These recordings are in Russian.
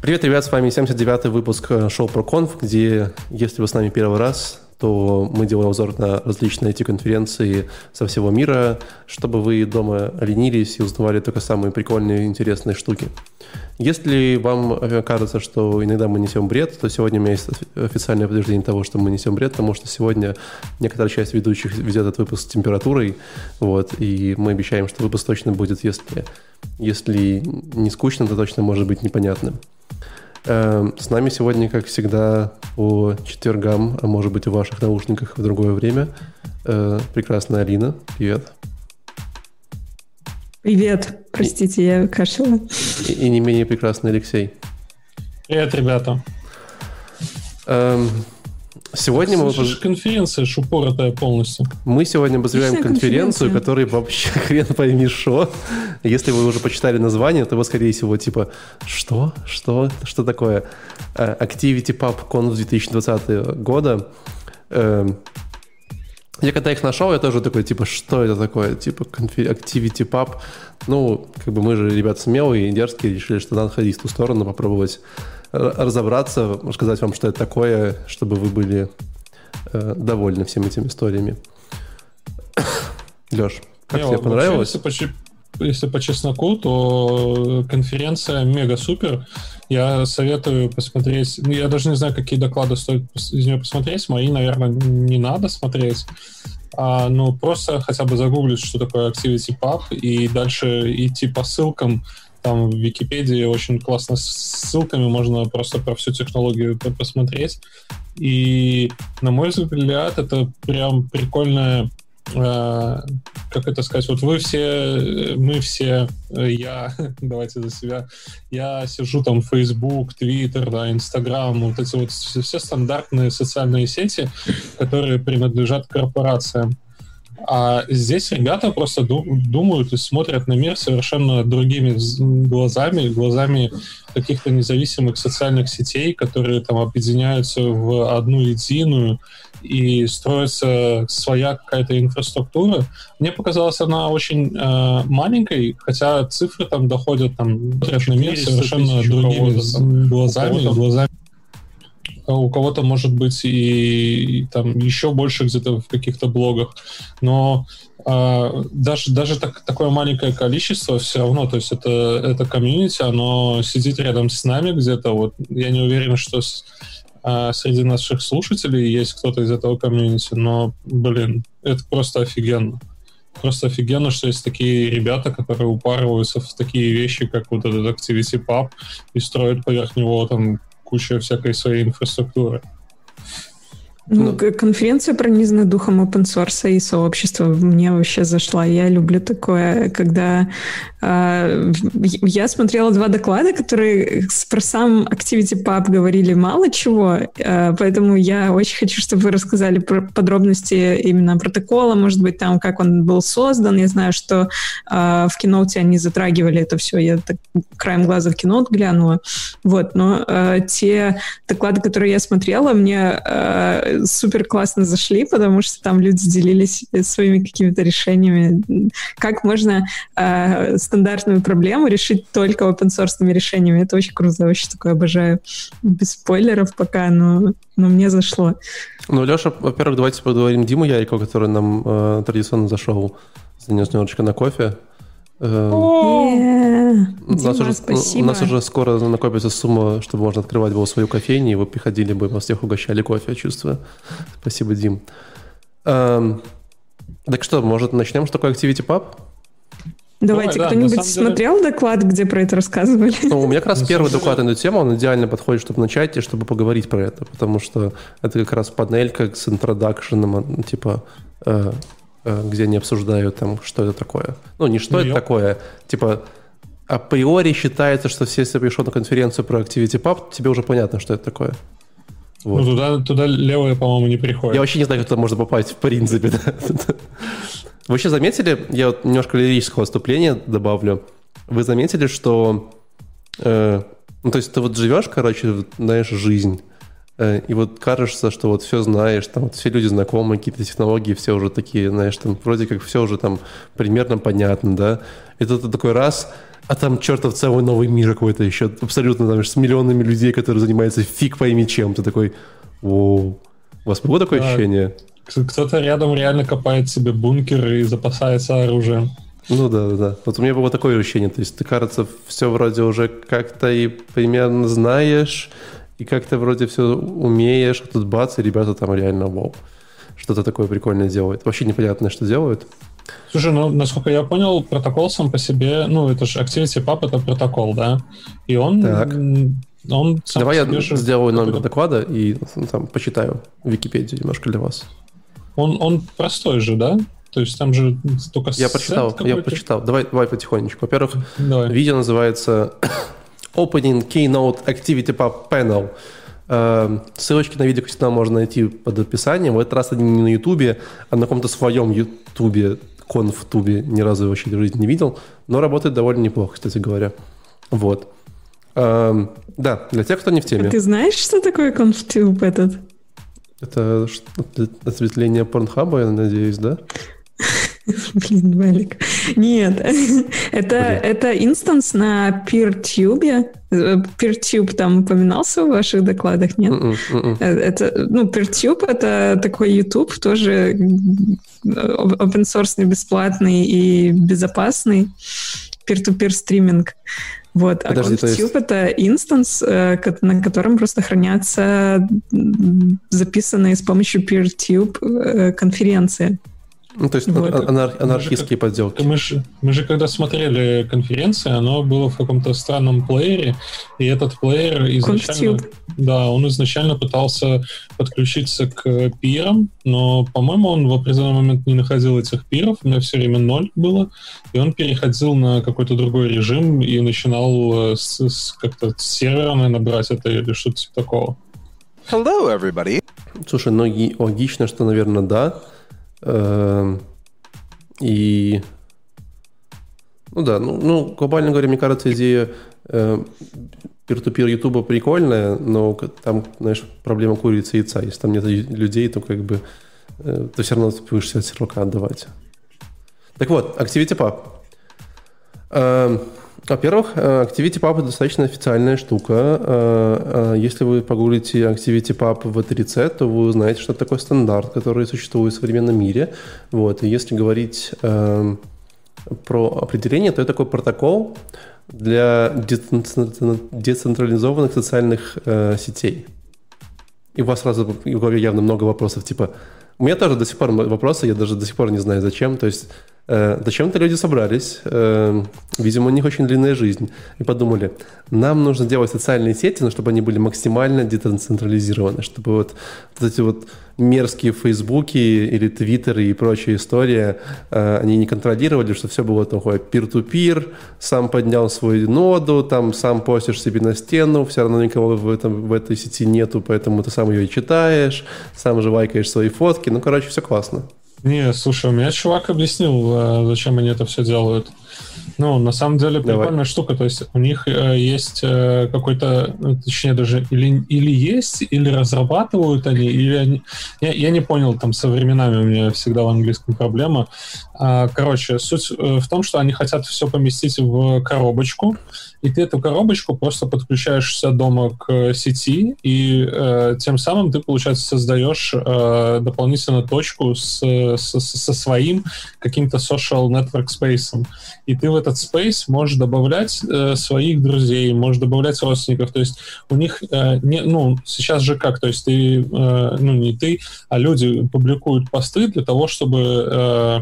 Привет, ребят, с вами 79-й выпуск э, шоу ProConf, где, если вы с нами первый раз, то мы делаем обзор на различные IT-конференции со всего мира, чтобы вы дома ленились и узнавали только самые прикольные и интересные штуки. Если вам кажется, что иногда мы несем бред, то сегодня у меня есть официальное подтверждение того, что мы несем бред, потому что сегодня некоторая часть ведущих ведет этот выпуск с температурой, вот, и мы обещаем, что выпуск точно будет, если, если не скучно, то точно может быть непонятным. Эм, с нами сегодня, как всегда, по четвергам, а может быть, в ваших наушниках в другое время, э, прекрасная Алина. Привет. Привет. Простите, я кашляла. И, и не менее прекрасный Алексей. Привет, ребята. Эм, Сегодня Слушай, мы... конференция шупоротая полностью. Мы сегодня обозреваем конференцию, которая вообще хрен пойми что. Если вы уже почитали название, то вы, скорее всего, типа, что? Что? Что такое? Э, Activity Pub Conf 2020 года. Эм, я когда их нашел, я тоже такой, типа, что это такое? Типа, Activity Pub. Ну, как бы мы же ребята смелые и дерзкие, решили, что надо ходить в ту сторону, попробовать разобраться, сказать вам, что это такое, чтобы вы были э, довольны всеми этими историями. Леш, как Не, тебе понравилось? Вообще, если, по, если по чесноку, то конференция мега супер. Я советую посмотреть. Ну, я даже не знаю, какие доклады стоит из нее посмотреть. Мои, наверное, не надо смотреть. А, ну, просто хотя бы загуглить, что такое Activity Pub, и дальше идти по ссылкам там в Википедии очень классно с ссылками, можно просто про всю технологию посмотреть. И, на мой взгляд, это прям прикольная э, как это сказать, вот вы все, мы все, э, я, давайте за себя, я сижу там Facebook, Twitter, да, Instagram, вот эти вот все стандартные социальные сети, которые принадлежат корпорациям. А здесь ребята просто думают и смотрят на мир совершенно другими глазами, глазами каких-то независимых социальных сетей, которые там объединяются в одну единую и строится своя какая-то инфраструктура. Мне показалось она очень э, маленькой, хотя цифры там доходят там на мир совершенно другими глазами, глазами у кого-то может быть и, и там еще больше где-то в каких-то блогах, но а, даже даже так, такое маленькое количество все равно, то есть это это комьюнити, оно сидит рядом с нами где-то. Вот я не уверен, что с, а, среди наших слушателей есть кто-то из этого комьюнити, но блин, это просто офигенно. Просто офигенно, что есть такие ребята, которые упарываются в такие вещи, как вот этот Activity Pub, и строят поверх него там куча всякой своей инфраструктуры. Ну, ну, конференция пронизана духом open source и сообщества мне вообще зашла. Я люблю такое, когда э, я смотрела два доклада, которые про сам Activity Pub говорили мало чего, э, поэтому я очень хочу, чтобы вы рассказали про подробности именно протокола, может быть, там, как он был создан. Я знаю, что э, в киноте они затрагивали это все. Я так краем глаза в кинот глянула. Вот, но э, те доклады, которые я смотрела, мне э, супер классно зашли, потому что там люди делились своими какими-то решениями. Как можно э, стандартную проблему решить только open source решениями. Это очень круто, очень такое обожаю. Без спойлеров пока, но, но мне зашло. Ну, Леша, во-первых, давайте поговорим Диму Ярику, который нам э, традиционно зашел, занес немножечко на кофе. Эм, у нас, уже, у нас уже скоро накопится сумма, чтобы можно открывать было свою кофейню, и вы приходили бы, вас всех угощали кофе, я чувствую. Спасибо, Дим. Эм, так что, может, начнем с такой Activity Pub? Давайте, Давай, кто-нибудь да, смотрел деле... доклад, где про это рассказывали? Ну, у меня как раз на первый доклад на эту тему, он идеально подходит, чтобы начать и чтобы поговорить про это, потому что это как раз панелька с интродакшеном, типа э, Э, где они обсуждают там, что это такое. Ну, не что ну, это такое, типа априори считается, что все, если пришел на конференцию про Activity Pub, тебе уже понятно, что это такое. Вот. Ну, туда, туда левые, по-моему, не приходят. Я вообще не знаю, как туда можно попасть, в принципе. Да. Вы вообще заметили, я вот немножко лирического выступления добавлю, вы заметили, что, э, ну, то есть ты вот живешь, короче, знаешь, жизнь, Э, и вот кажется, что вот все знаешь, там вот все люди знакомы, какие-то технологии, все уже такие, знаешь, там вроде как все уже там примерно понятно, да. И тут ты такой раз, а там чертов целый новый мир какой-то еще, абсолютно там с миллионами людей, которые занимаются фиг пойми чем. Ты такой, воу. У вас было такое да. ощущение? Кто-то рядом реально копает себе бункер и запасается оружием. Ну да, да, да. Вот у меня было такое ощущение. То есть ты, кажется, все вроде уже как-то и примерно знаешь, и как-то вроде все умеешь, а тут бац, и ребята там реально вау. Что-то такое прикольное делают. Вообще непонятно, что делают. Слушай, ну, насколько я понял, протокол сам по себе, ну, это же ActivityPub, это протокол, да? И он... Так. Он сам Давай я же... сделаю номер доклада и ну, там почитаю Википедию немножко для вас. Он, он простой же, да? То есть там же только Я почитал, я почитал. Давай, давай потихонечку. Во-первых, давай. видео называется Opening Keynote Activity Pub Panel. Э, ссылочки на видео, кстати, можно найти под описанием. В этот раз они не на Ютубе, а на каком-то своем Ютубе, конф-тубе. Ни разу его вообще в жизни не видел. Но работает довольно неплохо, кстати говоря. Вот. Эм, да, для тех, кто не в теме. А ты знаешь, что такое конфтюб этот? Это осветление порнхаба, я надеюсь, да? Блин, Валик. Нет, это, это инстанс на PeerTube. PeerTube там упоминался в ваших докладах, нет? Mm-mm, mm-mm. Это, ну, PeerTube — это такой YouTube, тоже open source, бесплатный и безопасный peer-to-peer стриминг. Вот, а ConfTube есть... это инстанс, э, на котором просто хранятся записанные с помощью PeerTube э, конференции. Ну, то есть вот. анар- анархистские мы же, подделки. Мы же, мы же когда смотрели конференции, оно было в каком-то странном плеере, и этот плеер изначально... Конфтюб. Да, он изначально пытался подключиться к пирам, но, по-моему, он в определенный момент не находил этих пиров, у меня все время ноль было, и он переходил на какой-то другой режим и начинал э, с, с, как-то с сервера, наверное, брать это или что-то типа такого. Hello, everybody. Слушай, ну логично, что, наверное, да. Эм, и ну да, ну, ну глобально говоря, мне кажется, идея э, peer-to-peer YouTube прикольная, но там, знаешь, проблема курицы и яйца. Если там нет людей, то как бы э, ты все равно будешь от сервака отдавать. Так вот, ActivityPub. Э, во-первых, э, ActivityPub достаточно официальная штука. Э, э, если вы погуглите ActivityPub в V3C, то вы узнаете, что это такой стандарт, который существует в современном мире. Вот. И если говорить про определение, то это такой протокол для децентрализованных социальных сетей. И у вас сразу в голове явно много вопросов, типа, у меня тоже до сих пор вопросы, я даже до сих пор не знаю зачем. То есть зачем-то люди собрались, э, видимо, у них очень длинная жизнь, и подумали, нам нужно делать социальные сети, но чтобы они были максимально децентрализированы, чтобы вот, вот эти вот мерзкие фейсбуки или твиттеры и прочая история, э, они не контролировали, что все было такое peer-to-peer, сам поднял свою ноду, там сам постишь себе на стену, все равно никого в, этом, в этой сети нету, поэтому ты сам ее читаешь, сам же лайкаешь свои фотки, ну, короче, все классно. Не, слушай, у меня чувак объяснил, э, зачем они это все делают. Ну, на самом деле, прикольная Давай. штука. То есть у них э, есть э, какой-то, ну, точнее даже, или, или есть, или разрабатывают они, или они... Я, я не понял, там со временами у меня всегда в английском проблема. А, короче, суть э, в том, что они хотят все поместить в коробочку, и ты эту коробочку просто подключаешься дома к сети, и э, тем самым ты, получается, создаешь э, дополнительно точку с, с, со своим каким-то social network space. И ты в этот space можешь добавлять э, своих друзей, можешь добавлять родственников. То есть у них, э, не, ну, сейчас же как, то есть ты, э, ну, не ты, а люди публикуют посты для того, чтобы э,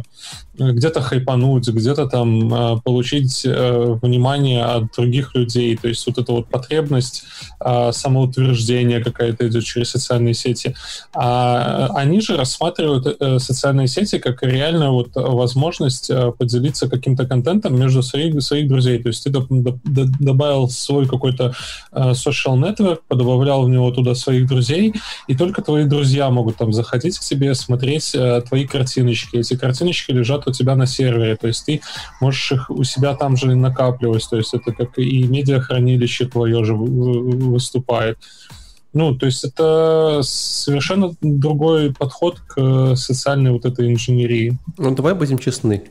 где-то хайпануть, где-то там э, получить э, внимание от других людей. То есть вот эта вот потребность э, самоутверждения какая-то идет через социальные сети. А они же рассматривают социальные сети как реальную вот возможность поделиться каким-то контентом между своих, своих друзей. То есть ты добавил свой какой-то social network, подобавлял в него туда своих друзей, и только твои друзья могут там заходить к тебе, смотреть твои картиночки. Эти картиночки лежат у тебя на сервере, то есть ты можешь их у себя там же накапливать, то есть это как и медиахранилище твое же выступает. Ну, то есть это совершенно другой подход к социальной вот этой инженерии. Ну, давай будем честны.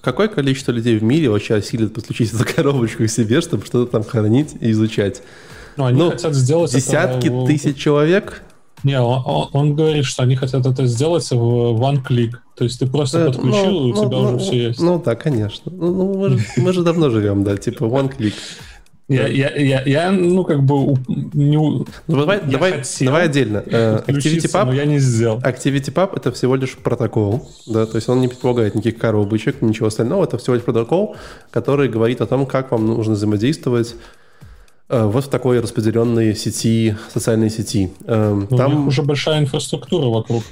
Какое количество людей в мире вообще осилит подключить эту коробочку к себе, чтобы что-то там хранить и изучать? Ну, они ну, хотят сделать десятки это... тысяч человек? Не, он, он, говорит, что они хотят это сделать в one click. То есть ты просто да, подключил, ну, и у ну, тебя ну, уже все есть. Ну да, конечно. Ну, ну мы, же, мы же давно живем, да, типа one click. Я, я, я, я, ну, как бы не... Ну, давай, давай, давай отдельно. Э, ActivityPub, я не сделал. ActivityPub — это всего лишь протокол, да, то есть он не предполагает никаких коробочек, ничего остального. Это всего лишь протокол, который говорит о том, как вам нужно взаимодействовать э, вот в такой распределенной сети, социальной сети. Э, там у них уже большая инфраструктура вокруг.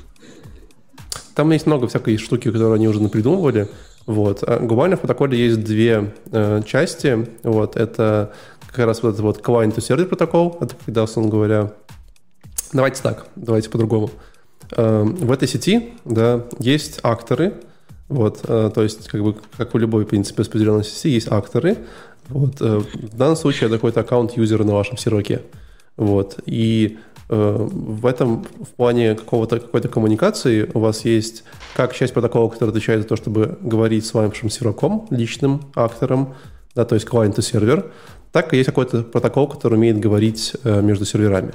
Там есть много всякой штуки, которые они уже напридумывали. Вот. А глобально в протоколе есть две э, части. Вот. Это как раз вот этот вот client to server протокол, это когда, условно говоря, давайте так, давайте по-другому. Э, в этой сети, да, есть акторы, вот, э, то есть, как бы, как в любой, в принципе, распределенной сети, есть акторы. Вот, э, в данном случае это какой-то аккаунт юзера на вашем серваке. Вот, и Э, в этом в плане какого-то, какой-то коммуникации у вас есть как часть протокола, который отвечает за то, чтобы говорить с вашим серваком, личным актором, да, то есть client to сервер, так и есть какой-то протокол, который умеет говорить э, между серверами.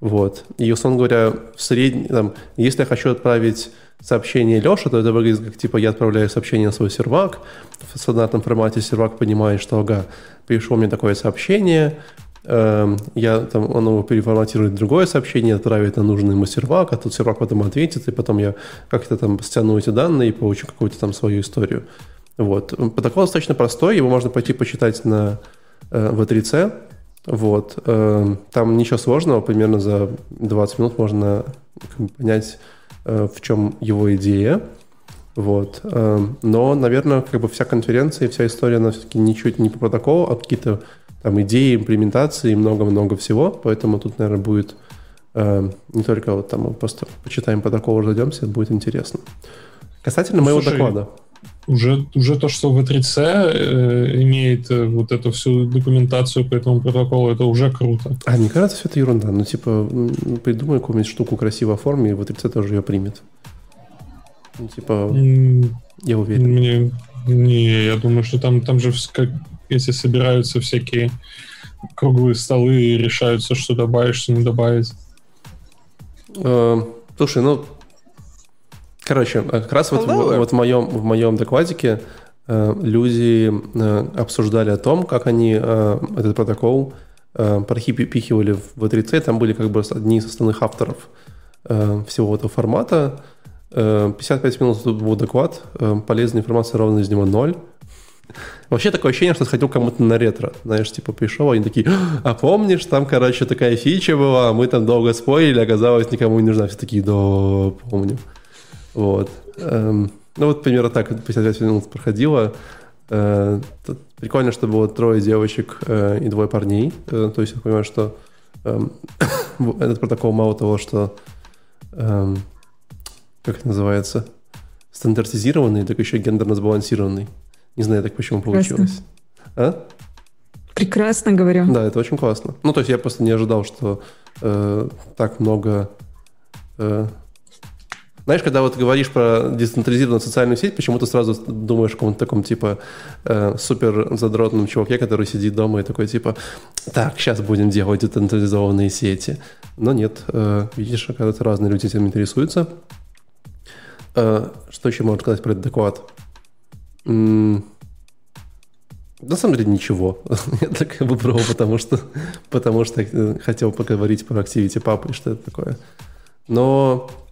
Вот. И, условно говоря, в среднем, там, если я хочу отправить сообщение Леше, то это выглядит как, типа, я отправляю сообщение на свой сервак, в стандартном формате сервак понимает, что, ага, пришло мне такое сообщение, Эм, я, там, он его переформатирует другое сообщение, отправит на нужный ему сервак, а тут сервак потом ответит, и потом я как-то там стяну эти данные и получу какую-то там свою историю. Вот. Протокол достаточно простой, его можно пойти почитать на э, V3C. Вот. Э, там ничего сложного, примерно за 20 минут можно понять, э, в чем его идея. Вот. Э, но, наверное, как бы вся конференция и вся история, она все-таки ничуть не по протоколу, а какие-то там идеи, имплементации и много-много всего, поэтому тут, наверное, будет не только вот там просто почитаем протокол, это будет интересно. Касательно моего Слушай, доклада. Уже, уже то, что V3C э, имеет э, вот эту всю документацию по этому протоколу, это уже круто. А мне кажется, все это ерунда. Ну, типа, придумай какую-нибудь штуку красиво оформи, и V3C тоже ее примет. Ну, типа, mm, я уверен. Мне, не, я думаю, что там, там же как, если собираются всякие круглые столы и решаются, что добавить, что не добавить. Э, слушай, ну, короче, как раз вот, в, вот в, моем, в моем докладике э, люди э, обсуждали о том, как они этот протокол пропихивали в V3C, там были как бы одни из основных авторов всего этого формата. 55 минут был доклад, полезной информации ровно из него ноль. Вообще такое ощущение, что сходил кому-то на ретро. Знаешь, типа пришел, они такие, а помнишь, там, короче, такая фича была, мы там долго спорили, оказалось, никому не нужна. Все такие, да, помню. Вот. Эм, ну вот примерно так 55 минут проходило. Э, прикольно, что было трое девочек э, и двое парней. Э, то есть я понимаю, что эм, этот протокол мало того, что эм, как это называется, стандартизированный, так еще гендерно сбалансированный. Не знаю так, почему Прекрасно. получилось. А? Прекрасно говорю. Да, это очень классно. Ну, то есть я просто не ожидал, что э, так много... Э... Знаешь, когда вот говоришь про децентрализированную социальную сеть, почему-то сразу думаешь о каком-то таком, типа, э, супер задротном чуваке, который сидит дома и такой, типа, так, сейчас будем делать децентрализованные сети. Но нет, э, видишь, оказывается, разные люди этим интересуются. Э, что еще можно сказать про этот доклад? На самом деле ничего. Я так выбрал, потому что, потому что хотел поговорить про Activity Pub и что это такое. Но э,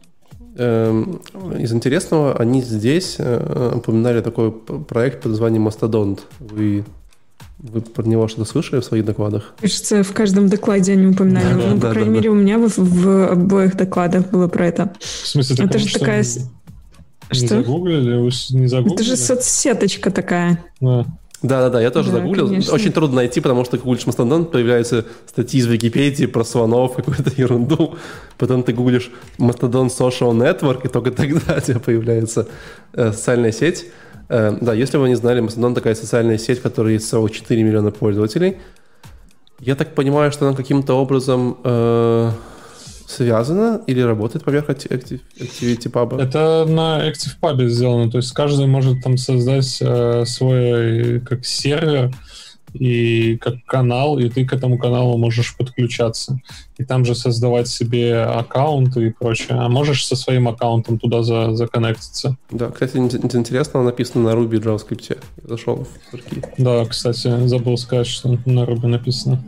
из интересного они здесь э, упоминали такой проект под названием Mastodon. Вы вы про него что-то слышали в своих докладах? Кажется, в каждом докладе они упоминали. Да, ну, да, по да, крайней да, мере, да. у меня в, в обоих докладах было про это. В смысле, это же такая... Не что? загуглили? Вы не загуглили? Это же соцсеточка такая. Да. Да-да-да, я тоже да, загуглил. Конечно. Очень трудно найти, потому что гуглишь Мастодон, появляются статьи из Википедии про слонов, какую-то ерунду. Потом ты гуглишь Mastodon Social Network, и только тогда у тебя появляется э, социальная сеть. Э, да, если вы не знали, Mastodon такая социальная сеть, в которой есть целых 4 миллиона пользователей. Я так понимаю, что она каким-то образом э, связана или работает поверх Active, ActivityPub? Это на ActivePub сделано, то есть каждый может там создать э, свой как сервер, и как канал, и ты к этому каналу можешь подключаться. И там же создавать себе аккаунты и прочее. А можешь со своим аккаунтом туда за, законнектиться. Да, кстати, интересно, написано на Ruby JavaScript. Я зашел в архив. Да, кстати, забыл сказать, что на Ruby написано.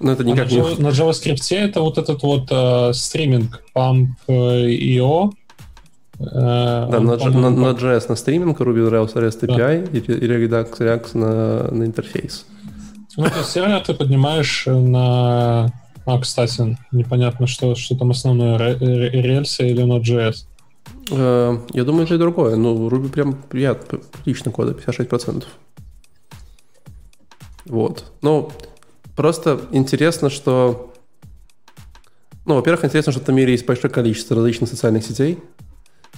Но это никак а на, не... на JavaScript это вот этот вот uh, стриминг pump.io, Э, да, на, на, на JS на стриминг, Ruby Rails REST API да. и, и Redux React на, на интерфейс. Ну, то есть ты поднимаешь на... А, кстати, непонятно, что, что там основное, рельсы или Node.js? Э, я думаю, это и другое. Ну, Ruby прям приятно, прилично кода, 56%. Вот. Ну, просто интересно, что... Ну, во-первых, интересно, что в этом мире есть большое количество различных социальных сетей,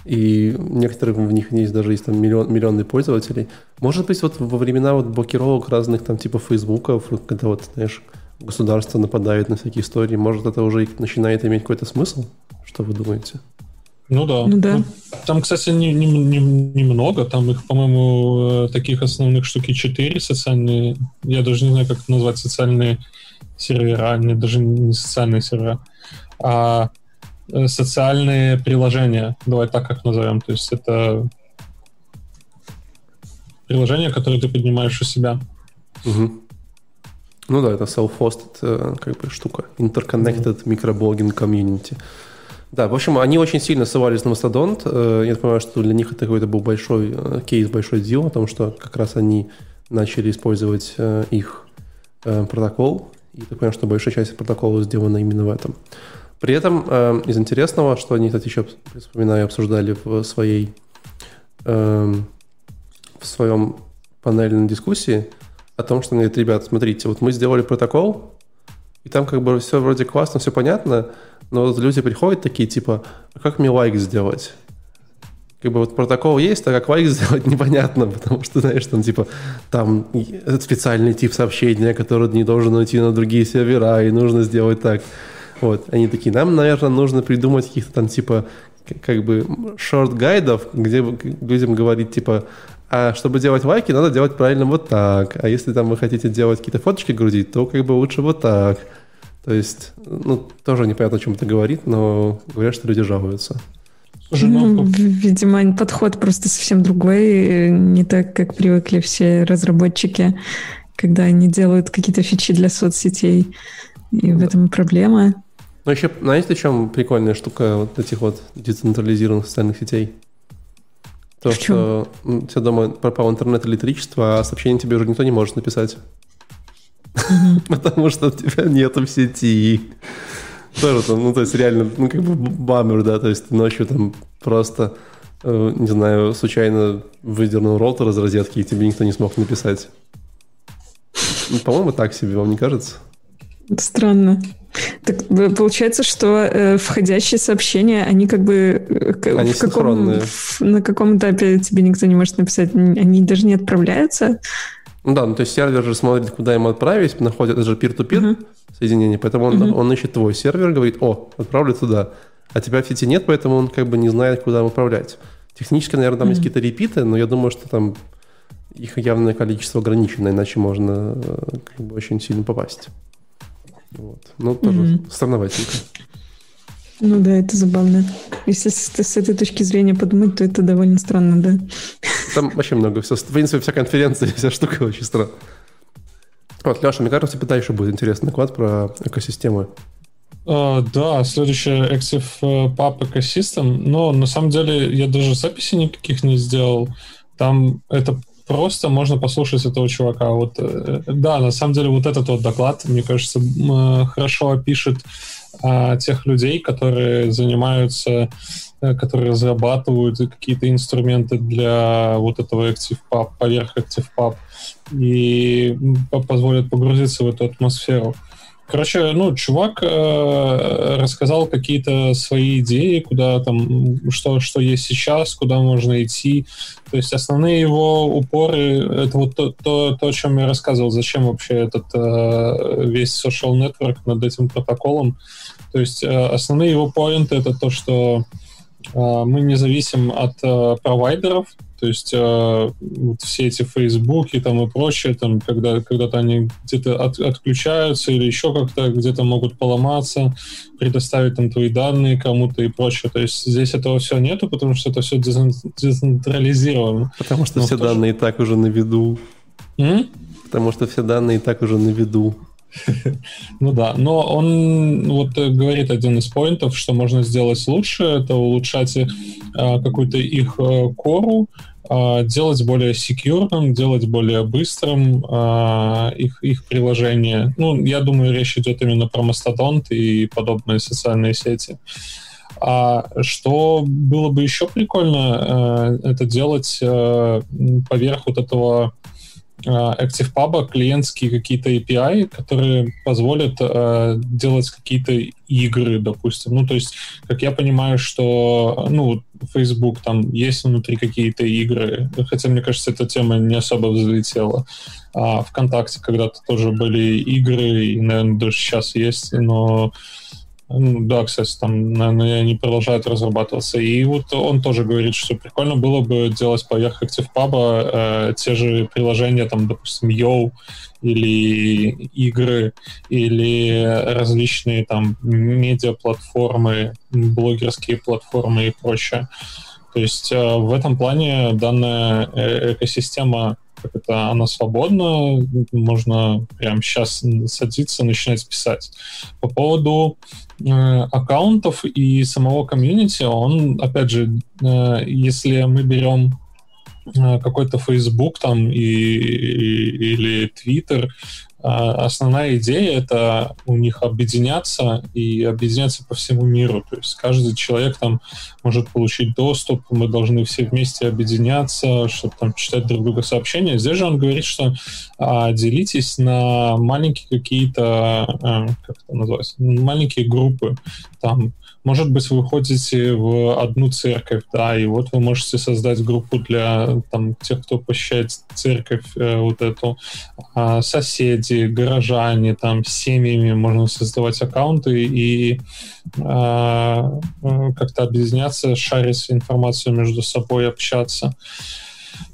и некоторых в них есть даже есть там миллион, миллионы пользователей. Может быть, вот во времена вот блокировок разных там типа фейсбуков, когда вот, знаешь, государство нападает на всякие истории, может, это уже начинает иметь какой-то смысл? Что вы думаете? Ну да. Ну, да. Там, кстати, немного. Не, не, там их, по-моему, э, таких основных штуки четыре социальные. Я даже не знаю, как это назвать социальные сервера. Не, даже не социальные сервера. А Э, социальные приложения, давай так их назовем. То есть это приложения, которые ты поднимаешь у себя. Угу. Ну да, это self-hosted э, как бы штука. Interconnected mm-hmm. microblogging community. Да, в общем, они очень сильно ссылались на Mastodon. Э, я понимаю, что для них это какой-то был большой кейс, большой дел, о том, что как раз они начали использовать их протокол. И я понимаю, что большая часть протокола сделана именно в этом. При этом э, из интересного, что они, кстати, еще, вспоминаю, обсуждали в своей э, в своем панельной дискуссии о том, что говорит, ребят, смотрите, вот мы сделали протокол, и там как бы все вроде классно, все понятно, но вот люди приходят такие, типа, а как мне лайк сделать? Как бы вот протокол есть, а как лайк сделать непонятно, потому что, знаешь, там типа там специальный тип сообщения, который не должен уйти на другие сервера, и нужно сделать так. Вот, они такие, нам, наверное, нужно придумать каких-то там типа как бы шорт-гайдов, где людям говорить типа, а чтобы делать лайки, надо делать правильно вот так. А если там вы хотите делать какие-то фоточки грузить, то как бы лучше вот так. То есть, ну, тоже непонятно, о чем это говорит, но говорят, что люди жалуются. Ну, видимо, подход просто совсем другой, не так, как привыкли все разработчики, когда они делают какие-то фичи для соцсетей. И в этом и проблема. Ну, еще, знаете, в чем прикольная штука вот этих вот децентрализированных социальных сетей? То, в что чем? все дома пропал интернет и электричество, а сообщение тебе уже никто не может написать. Потому что у тебя нету в сети. Тоже там, ну, то есть реально, ну, как бы бамер, да, то есть ты ночью там просто, э, не знаю, случайно выдернул роутер из розетки, и тебе никто не смог написать. Ну, по-моему, так себе, вам не кажется? Странно. Так э, получается, что э, входящие сообщения, они как бы э, они в каком, в, на каком этапе тебе никто не может написать, они даже не отправляются. Ну да, ну то есть сервер же смотрит, куда ему отправить, находит, это же peer-to-peer uh-huh. соединение, поэтому он, uh-huh. он ищет твой сервер, говорит, о, отправлю туда, а тебя в сети нет, поэтому он как бы не знает, куда отправлять. Технически, наверное, там uh-huh. есть какие-то репиты, но я думаю, что там их явное количество ограничено, иначе можно как бы очень сильно попасть. Вот. Ну, тоже mm-hmm. странноватенько. Ну да, это забавно. Если с, с этой точки зрения подумать, то это довольно странно, да. Там вообще много всего. В принципе, вся конференция, вся штука очень странная. Вот, Леша, мне кажется, тебе дальше будет интересный доклад про экосистемы. Uh, да, следующий Active Pub Ecosystem, но на самом деле я даже записи никаких не сделал. Там это просто можно послушать этого чувака. Вот, э, да, на самом деле вот этот вот доклад, мне кажется, хорошо опишет а, тех людей, которые занимаются, э, которые разрабатывают какие-то инструменты для вот этого ActivePub, поверх ActivePub, и позволят погрузиться в эту атмосферу. Короче, ну, чувак э, рассказал какие-то свои идеи, куда там, что, что есть сейчас, куда можно идти. То есть основные его упоры, это вот то, то, то о чем я рассказывал, зачем вообще этот э, весь social network над этим протоколом. То есть э, основные его поинты это то, что э, мы не зависим от э, провайдеров, то есть э, вот все эти фейсбуки там и прочее, там, когда, когда-то они где-то от, отключаются или еще как-то где-то могут поломаться, предоставить там твои данные кому-то и прочее. То есть здесь этого все нету, потому что это все децентрализировано. Потому что Но все данные и так уже на виду. М? Потому что все данные и так уже на виду. Ну да, но он вот э, говорит один из поинтов, что можно сделать лучше, это улучшать э, какую-то их э, кору, э, делать более секьюрным, делать более быстрым э, их, их приложение. Ну, я думаю, речь идет именно про Mastodon и подобные социальные сети. А что было бы еще прикольно, это делать поверх вот этого ActivePub клиентские какие-то API, которые позволят э, делать какие-то игры, допустим. Ну, то есть, как я понимаю, что, ну, Facebook, там есть внутри какие-то игры, хотя, мне кажется, эта тема не особо взлетела. А ВКонтакте когда-то тоже были игры, и, наверное, даже сейчас есть, но да, кстати, там, наверное, они продолжают разрабатываться. И вот он тоже говорит, что прикольно было бы делать поверх ActivePub э, те же приложения, там, допустим, Yo или игры, или различные там медиаплатформы, блогерские платформы и прочее. То есть э, в этом плане данная э, экосистема как это, она свободна, можно прямо сейчас садиться, начинать писать. По поводу э, аккаунтов и самого комьюнити, он, опять же, э, если мы берем э, какой-то Facebook там и, и, или Twitter, основная идея это у них объединяться и объединяться по всему миру. То есть каждый человек там может получить доступ, мы должны все вместе объединяться, чтобы там читать друг друга сообщения. Здесь же он говорит, что а, делитесь на маленькие какие-то, а, как это называется, маленькие группы. Там может быть, вы ходите в одну церковь, да, и вот вы можете создать группу для там, тех, кто посещает церковь, э, вот эту, э, соседи, горожане, там, семьями можно создавать аккаунты и э, э, как-то объединяться, шарить информацию между собой, общаться.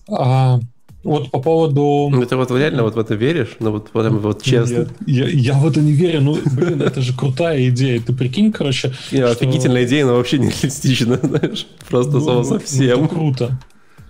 А, вот по поводу... Ну, это вот реально вот в это веришь? Ну, вот, вот, вот честно. Я, я, я в это не верю. Ну, блин, это же крутая идея. Ты прикинь, короче... Не, что... офигительная идея, но вообще не реалистична, знаешь. Просто ну, совсем. Ну, круто.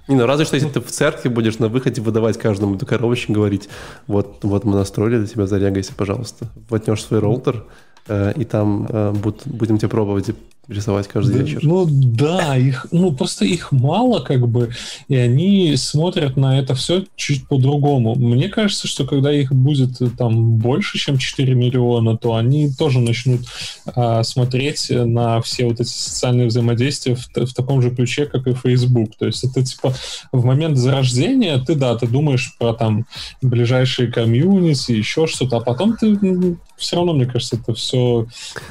Не, ну разве что если ты в церкви будешь на выходе выдавать каждому эту коробочку, говорить, вот, вот мы настроили для тебя, зарягайся, пожалуйста. Вотнешь свой роутер, э, и там э, будут, будем тебе пробовать рисовать каждый да, вечер. Ну да, их, ну просто их мало как бы, и они смотрят на это все чуть по-другому. Мне кажется, что когда их будет э, там больше, чем 4 миллиона, то они тоже начнут а, смотреть на все вот эти социальные взаимодействия в, в таком же ключе, как и Facebook. То есть это типа в момент зарождения ты, да, ты думаешь про там ближайшие комьюнити, еще что-то, а потом ты все равно, мне кажется, это все...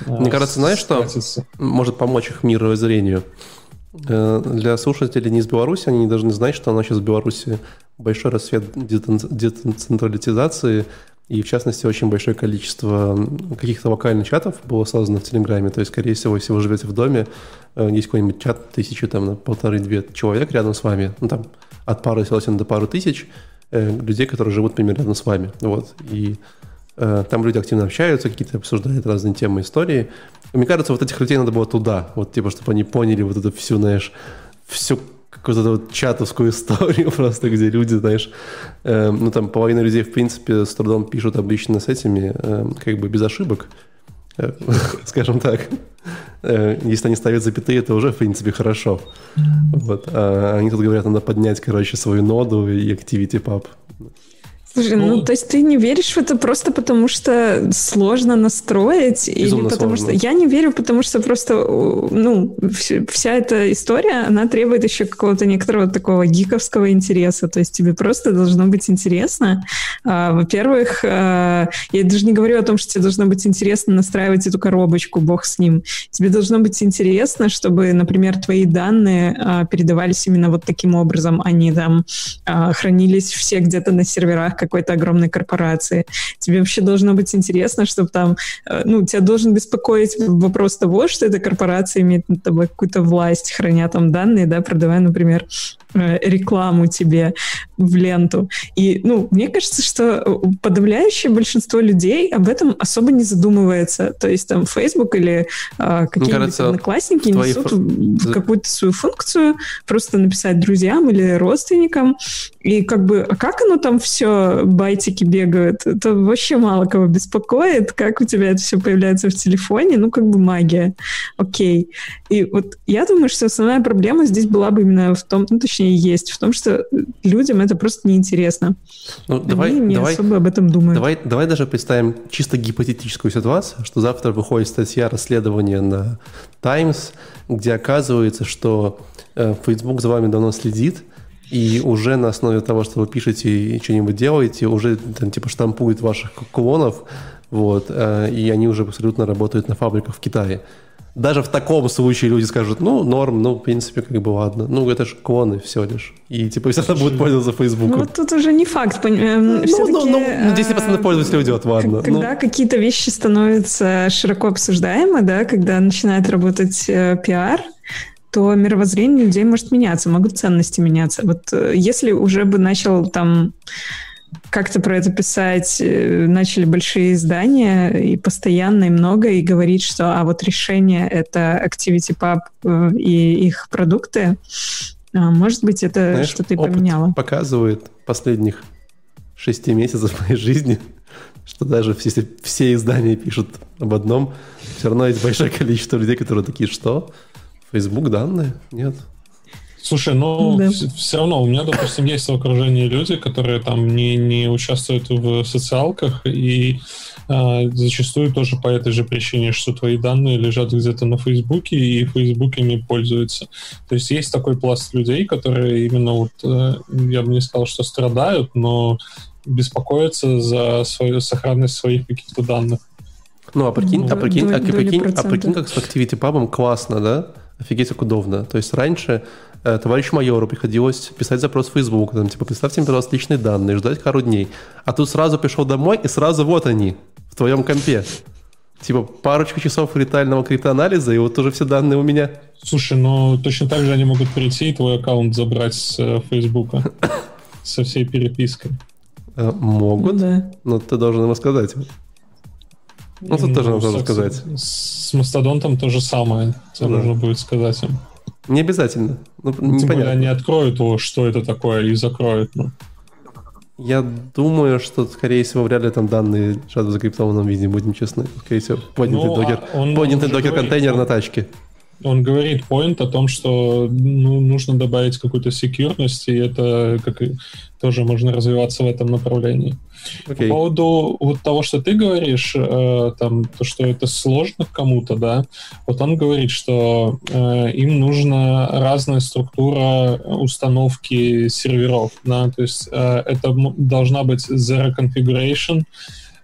Мне а, кажется, знаешь что? Может помочь их мировоззрению. Э, для слушателей не из Беларуси, они не должны знать, что у нас сейчас в Беларуси большой рассвет децентрализации, и в частности очень большое количество каких-то локальных чатов было создано в Телеграме. То есть, скорее всего, если вы живете в доме, э, есть какой-нибудь чат тысячи, там, полторы-две человек рядом с вами, ну, там, от пары сотен до пары тысяч э, людей, которые живут примерно рядом с вами. Вот. И там люди активно общаются, какие-то обсуждают разные темы, истории. Мне кажется, вот этих людей надо было туда, вот типа, чтобы они поняли вот эту всю, знаешь, всю какую-то вот чатовскую историю просто, где люди, знаешь, э, ну там половина людей, в принципе, с трудом пишут обычно с этими, э, как бы без ошибок, э, скажем так. Э, если они ставят запятые, это уже, в принципе, хорошо. Вот. А они тут говорят, надо поднять, короче, свою ноду и ActivityPub. Слушай, ну, ну, то есть ты не веришь в это просто потому, что сложно настроить? Или потому сложно. что... Я не верю, потому что просто, ну, вся эта история, она требует еще какого-то некоторого такого гиковского интереса. То есть тебе просто должно быть интересно. А, во-первых, а, я даже не говорю о том, что тебе должно быть интересно настраивать эту коробочку, бог с ним. Тебе должно быть интересно, чтобы, например, твои данные а, передавались именно вот таким образом, они там хранились все где-то на серверах, какой-то огромной корпорации. Тебе вообще должно быть интересно, чтобы там, э, ну, тебя должен беспокоить вопрос того, что эта корпорация имеет над тобой какую-то власть, храня там данные, да, продавая, например, рекламу тебе в ленту. И, ну, мне кажется, что подавляющее большинство людей об этом особо не задумывается. То есть там Facebook или а, какие-нибудь одноклассники несут ф... какую-то свою функцию, просто написать друзьям или родственникам. И как бы, а как оно там все, байтики бегают? Это вообще мало кого беспокоит. Как у тебя это все появляется в телефоне? Ну, как бы магия. Окей. И вот я думаю, что основная проблема здесь была бы именно в том, ну, точнее, точнее есть, в том, что людям это просто неинтересно. Ну, Они давай, не давай, особо об этом думают. Давай, давай даже представим чисто гипотетическую ситуацию, что завтра выходит статья расследования на Times, где оказывается, что э, Facebook за вами давно следит, и уже на основе того, что вы пишете и что-нибудь делаете, уже там типа штампует ваших клонов, вот, э, и они уже абсолютно работают на фабриках в Китае даже в таком случае люди скажут, ну, норм, ну, в принципе, как бы ладно. Ну, это же клоны все лишь. И, типа, все равно будут пользоваться Фейсбуком. Ну, тут уже не факт. Ну, ну, ну, 10% ну, пользователей уйдет, ладно. Когда ну. какие-то вещи становятся широко обсуждаемы, да, когда начинает работать э, пиар, то мировоззрение людей может меняться, могут ценности меняться. Вот э, если уже бы начал там как-то про это писать э, начали большие издания и постоянно и много, и говорить, что а вот решение — это ActivityPub э, и их продукты, а, может быть, это Знаешь, что-то и поменяло. показывает последних шести месяцев моей жизни, что даже если все издания пишут об одном, все равно есть большое количество людей, которые такие, что? Facebook данные? Нет. Слушай, ну да. все равно у меня, допустим, есть в окружении люди, которые там не, не участвуют в социалках и э, зачастую тоже по этой же причине, что твои данные лежат где-то на Фейсбуке и Фейсбук ими пользуется. То есть есть такой пласт людей, которые именно вот, э, я бы не сказал, что страдают, но беспокоятся за свою сохранность своих каких-то данных. Ну, а прикинь, ну, а прикинь, а, прикинь, а прикинь, как с Activity Pub классно, да? Офигеть, как удобно. То есть раньше товарищу майору приходилось писать запрос в Facebook, там, типа, представьте мне, пожалуйста, личные данные, ждать пару дней. А тут сразу пришел домой, и сразу вот они, в твоем компе. Типа, парочку часов летального криптоанализа, и вот уже все данные у меня. Слушай, ну точно так же они могут прийти и твой аккаунт забрать с э, Фейсбука. Со всей перепиской. Э, могут, ну, да. но ты должен им сказать. Ну, тут ну, тоже надо сказать. С Мастодонтом то же самое. Тебе да. нужно будет сказать им. Не обязательно. Ну, Тем непонятно. более они откроют его, что это такое, и закроют. Ну. Я думаю, что, скорее всего, вряд ли там данные лежат в закриптованном виде, будем честны. Скорее всего, поднятый ну, докер, а поднятый докер-контейнер на тачке он говорит point о том, что ну, нужно добавить какую-то секьюрность, и это как и, тоже можно развиваться в этом направлении. Okay. По поводу вот того, что ты говоришь, э, там, то, что это сложно кому-то, да, вот он говорит, что э, им нужна разная структура установки серверов, да, то есть э, это должна быть zero configuration,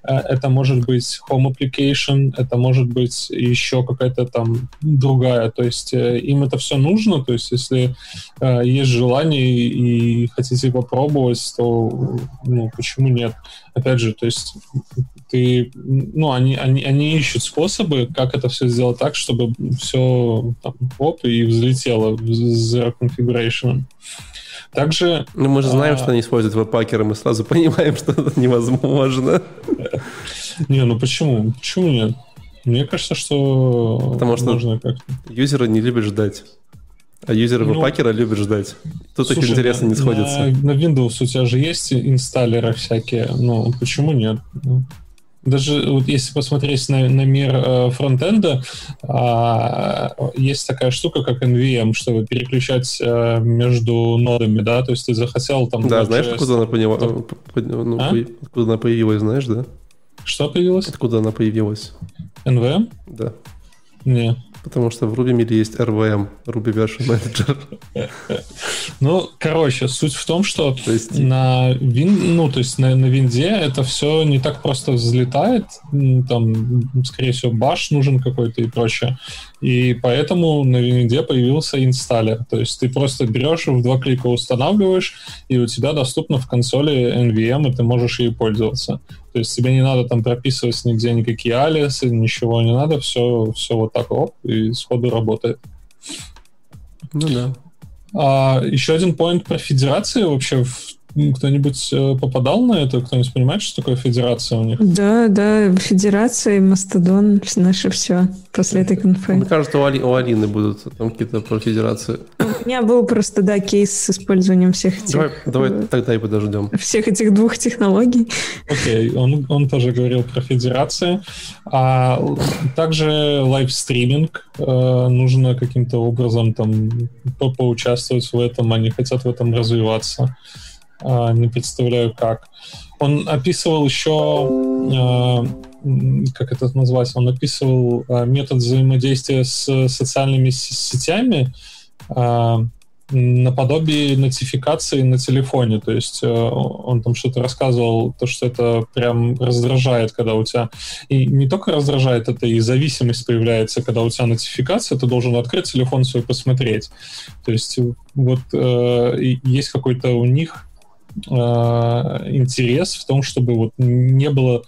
это может быть home application, это может быть еще какая-то там другая. То есть э, им это все нужно. То есть если э, есть желание и хотите попробовать, то ну, почему нет? Опять же, то есть ты, ну, они, они, они ищут способы, как это все сделать так, чтобы все там, оп, и взлетело с zero configuration. Также... Ну, мы же знаем, а... что они используют веб-пакеры, мы сразу понимаем, что это невозможно. Не, ну почему? Почему нет? Мне кажется, что Потому что можно как-то. Юзеры не любят ждать. А юзеры ну, веб-пакера любят ждать. Тут слушай, их интересы не сходятся. На, на Windows у тебя же есть инсталлеры всякие. Ну, почему нет? Ну, даже вот если посмотреть на, на мир э, фронтенда, э, есть такая штука, как NVM, чтобы переключать э, между нодами, да, то есть ты захотел там... Да, знаешь, откуда она, поняла, ну, а? откуда она появилась, знаешь, да? Что появилось? Откуда она появилась? NVM? Да. Не. Потому что в Ruby мире есть RVM, Ruby Version Manager. Ну, короче, суть в том, что то есть... на вин, ну, то есть на, на винде это все не так просто взлетает. Там, скорее всего, баш нужен какой-то и прочее. И поэтому на винде появился инсталлер. То есть ты просто берешь, в два клика устанавливаешь, и у тебя доступно в консоли NVM, и ты можешь ей пользоваться. То есть тебе не надо там прописывать нигде никакие алиасы, ничего не надо, все, все вот так, оп, и сходу работает. Ну да. А, еще один поинт про федерации вообще кто-нибудь э, попадал на это? Кто-нибудь понимает, что такое федерация у них? Да, да, федерация и Мастодон, наше все после этой конфы. Мне кажется, у, Али, у Алины будут там какие-то про федерации. У меня был просто, да, кейс с использованием всех этих... Давай, давай тогда и подождем. Всех этих двух технологий. Окей, okay, он, он тоже говорил про федерации. А также лайвстриминг. Э, нужно каким-то образом там по поучаствовать в этом. Они хотят в этом развиваться. А, не представляю как. Он описывал еще, а, как это назвать, он описывал а, метод взаимодействия с социальными сетями наподобие нотификации на телефоне. То есть он там что-то рассказывал, то, что это прям раздражает, когда у тебя... И не только раздражает, это и зависимость появляется, когда у тебя нотификация, ты должен открыть телефон свой посмотреть. То есть вот э, есть какой-то у них Э, интерес в том, чтобы вот не было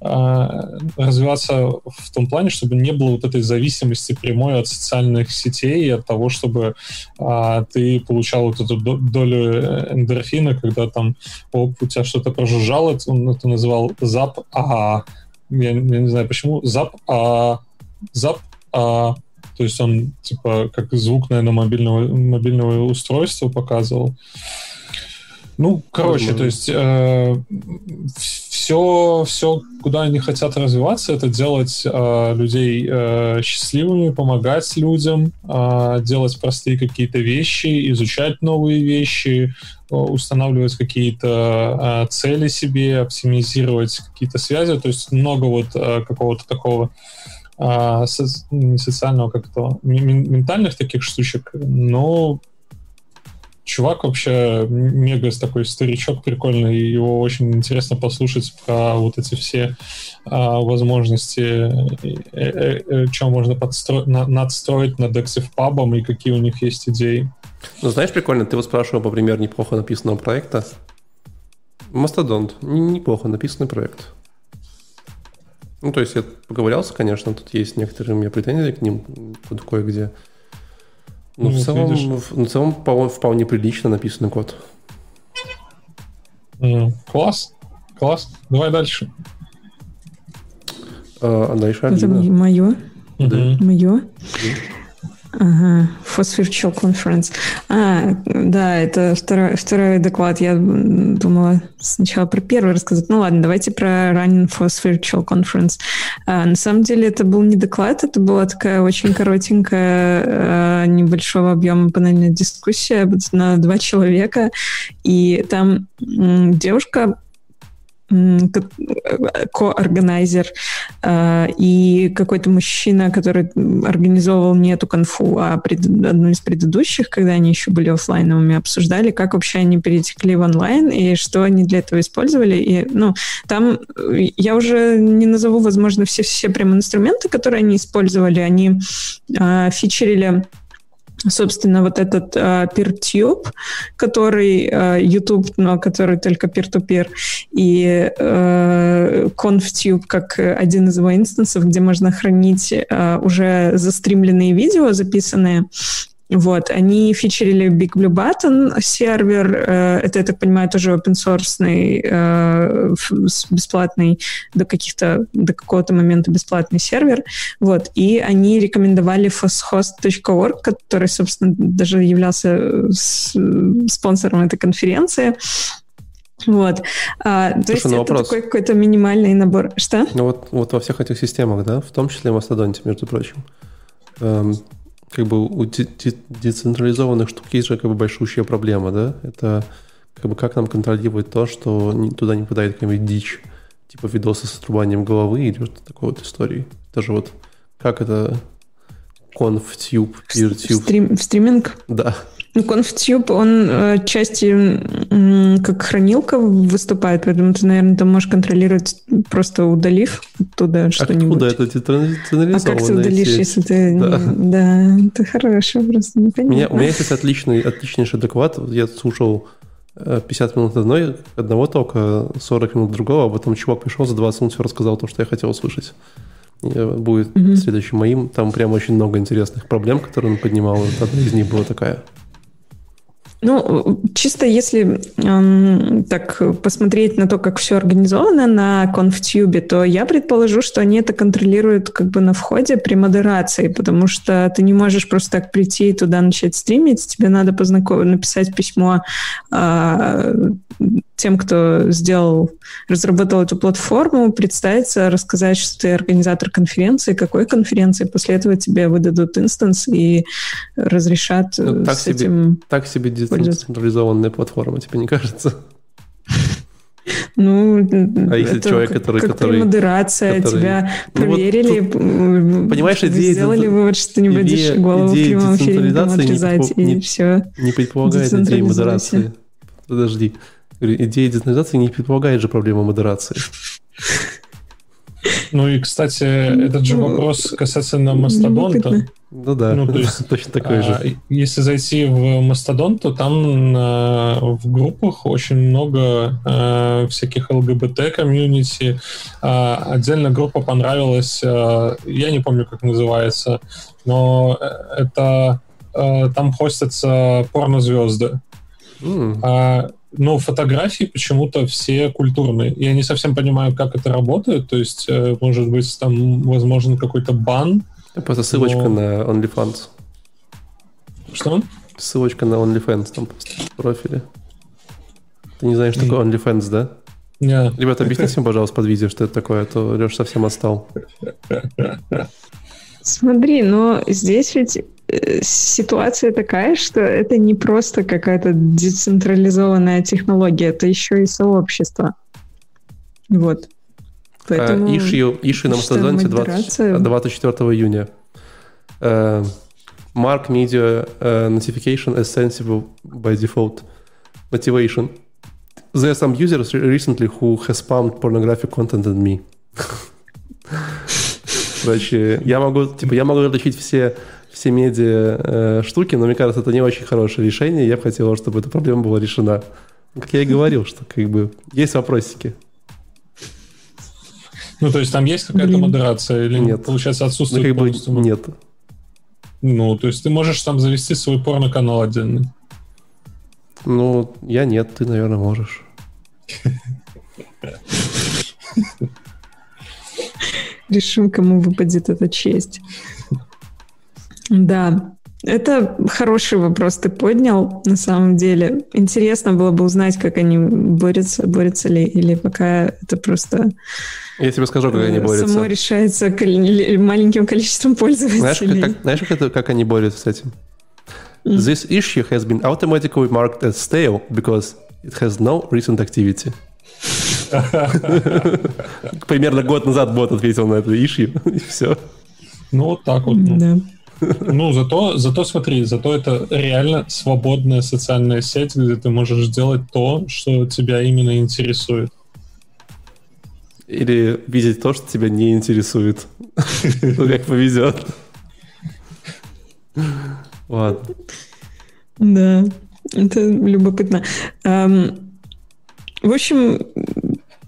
э, развиваться в том плане, чтобы не было вот этой зависимости прямой от социальных сетей и от того, чтобы а, ты получал вот эту долю эндорфина, когда там оп, у тебя что-то прожужжало, он это называл зап а. Я, я не знаю почему, зап а. Зап а. То есть он типа как звук, наверное, мобильного, мобильного устройства показывал. Ну, короче, то есть э, все, все, куда они хотят развиваться, это делать э, людей э, счастливыми, помогать людям, э, делать простые какие-то вещи, изучать новые вещи, э, устанавливать какие-то э, цели себе, оптимизировать какие-то связи. То есть много вот э, какого-то такого э, со, не социального как-то ментальных таких штучек, но чувак вообще мега такой старичок прикольный, и его очень интересно послушать про вот эти все а, возможности, э, э, э, что можно подстроить, на, надстроить над пабом и какие у них есть идеи. Ну, знаешь, прикольно, ты вот спрашивал, по примеру, неплохо написанного проекта. Мастодонт. Неплохо написанный проект. Ну, то есть я поговорялся, конечно, тут есть некоторые у меня претензии к ним, тут кое-где. Ну, в целом, в, в целом по вполне прилично написанный код. Mm, класс. Класс. Давай дальше. А, а дальше Это мое? Да. Мое? Ага, Phosphor Conference. А, да, это второй, второй доклад. Я думала сначала про первый рассказать. Ну ладно, давайте про Running Phosphor Conference. А, на самом деле это был не доклад, это была такая очень коротенькая, а, небольшого объема панельная дискуссия на два человека. И там девушка ко-органайзер э, и какой-то мужчина, который организовывал не эту конфу, а пред, одну из предыдущих, когда они еще были офлайновыми, обсуждали, как вообще они перетекли в онлайн и что они для этого использовали. И, ну, там я уже не назову, возможно, все, все прям инструменты, которые они использовали, они э, фичерили собственно, вот этот PeerTube, который uh, YouTube, но который только peer-to-peer, и uh, ConfTube как один из его инстансов, где можно хранить uh, уже застримленные видео, записанные вот, они фичерили Big Blue Button сервер, э, это, я так понимаю, тоже open source, э, бесплатный до каких-то, до какого-то момента бесплатный сервер, вот, и они рекомендовали foshost.org, который, собственно, даже являлся спонсором этой конференции, Вот. А, то Слушай, есть это вопрос. такой какой-то минимальный набор. Что? Ну вот, вот во всех этих системах, да, в том числе в Мастодонте, между прочим, эм, как бы у де- де- децентрализованных штук есть же как бы большущая проблема, да? Это как бы как нам контролировать то, что туда не попадает какая-нибудь дичь, типа видосы с отрубанием головы или что-то такой вот истории. Даже вот как это PeerTube. Стрим, в стриминг? Да. Ну, ConfTube, он э, части м, как хранилка выступает, поэтому ты, наверное, там можешь контролировать, просто удалив оттуда а что-нибудь. Откуда это централизованная А как ты удалишь, сеть? если ты... Да, да это хорошо, просто непонятно. У меня, у меня есть отличный, отличнейший доклад. Я слушал 50 э, минут одной, одного тока, 40 минут другого, а потом чувак пришел за 20 минут все рассказал то, что я хотел услышать. Э, будет mm-hmm. следующим моим. Там прям очень много интересных проблем, которые он поднимал. Одна из них была такая – ну, чисто если эм, так посмотреть на то, как все организовано на ConfTube, то я предположу, что они это контролируют как бы на входе при модерации, потому что ты не можешь просто так прийти и туда начать стримить, тебе надо познаком... написать письмо э, тем, кто сделал, разработал эту платформу, представиться, рассказать, что ты организатор конференции, какой конференции, после этого тебе выдадут инстанс и разрешат ну, так с себе, этим Так себе децентрализованная платформа, тебе не кажется? Ну, а если человек, который... Как который, модерация, который, тебя проверили, ну, вот, понимаешь, идея, сделали вывод, что не будешь голову в прямом эфире отрезать, не, и все. Не предполагает идеи модерации. Подожди. Идея децентрализации не предполагает же проблему модерации. Ну и, кстати, этот же ну, вопрос касательно мастодонта. Ну да, ну, то есть, точно такой же. А, если зайти в мастодонт, то там в группах очень много э, всяких ЛГБТ-комьюнити. А, отдельно группа понравилась, э, я не помню, как называется, но э, это там хостятся порнозвезды. Mm но фотографии почему-то все культурные. Я не совсем понимаю, как это работает. То есть, э, может быть, там возможен какой-то бан. Просто ссылочка но... на OnlyFans. Что? Ссылочка на OnlyFans там в профиле. Ты не знаешь, что такое OnlyFans, да? Yeah. Ребята, объясните мне, пожалуйста, под видео, что это такое, а то Леша совсем отстал. Смотри, но здесь ведь ситуация такая, что это не просто какая-то децентрализованная технология, это еще и сообщество. Вот. Поэтому, uh, issue, issue на Мастодонте 20, 24 июня. Uh, Mark Media uh, Notification as sensible by default. Motivation. There are some users recently who has spammed pornographic content on me. Короче, я могу, типа, я могу отличить все все медиа э, штуки, но мне кажется, это не очень хорошее решение. Я бы хотел, чтобы эта проблема была решена. Как я и говорил, что как бы есть вопросики. Ну, то есть там есть какая-то модерация или нет? Получается, отсутствует ну, как бы Нет. Ну, то есть ты можешь там завести свой порно-канал отдельный? Ну, я нет, ты, наверное, можешь. Решим, кому выпадет эта честь. Да, это хороший вопрос ты поднял, на самом деле. Интересно было бы узнать, как они борются, борются ли, или пока это просто... Я тебе скажу, как они борются. Само решается маленьким количеством пользователей. Знаешь, как, знаешь как, это, как они борются с этим? Mm. This issue has been automatically marked as stale because it has no recent activity. Примерно год назад бот ответил на это issue, и все. Ну, вот так вот. Ну. Да. Ну, зато, зато смотри, зато это реально свободная социальная сеть, где ты можешь делать то, что тебя именно интересует. Или видеть то, что тебя не интересует. Ну, как повезет. Ладно. Да, это любопытно. В общем,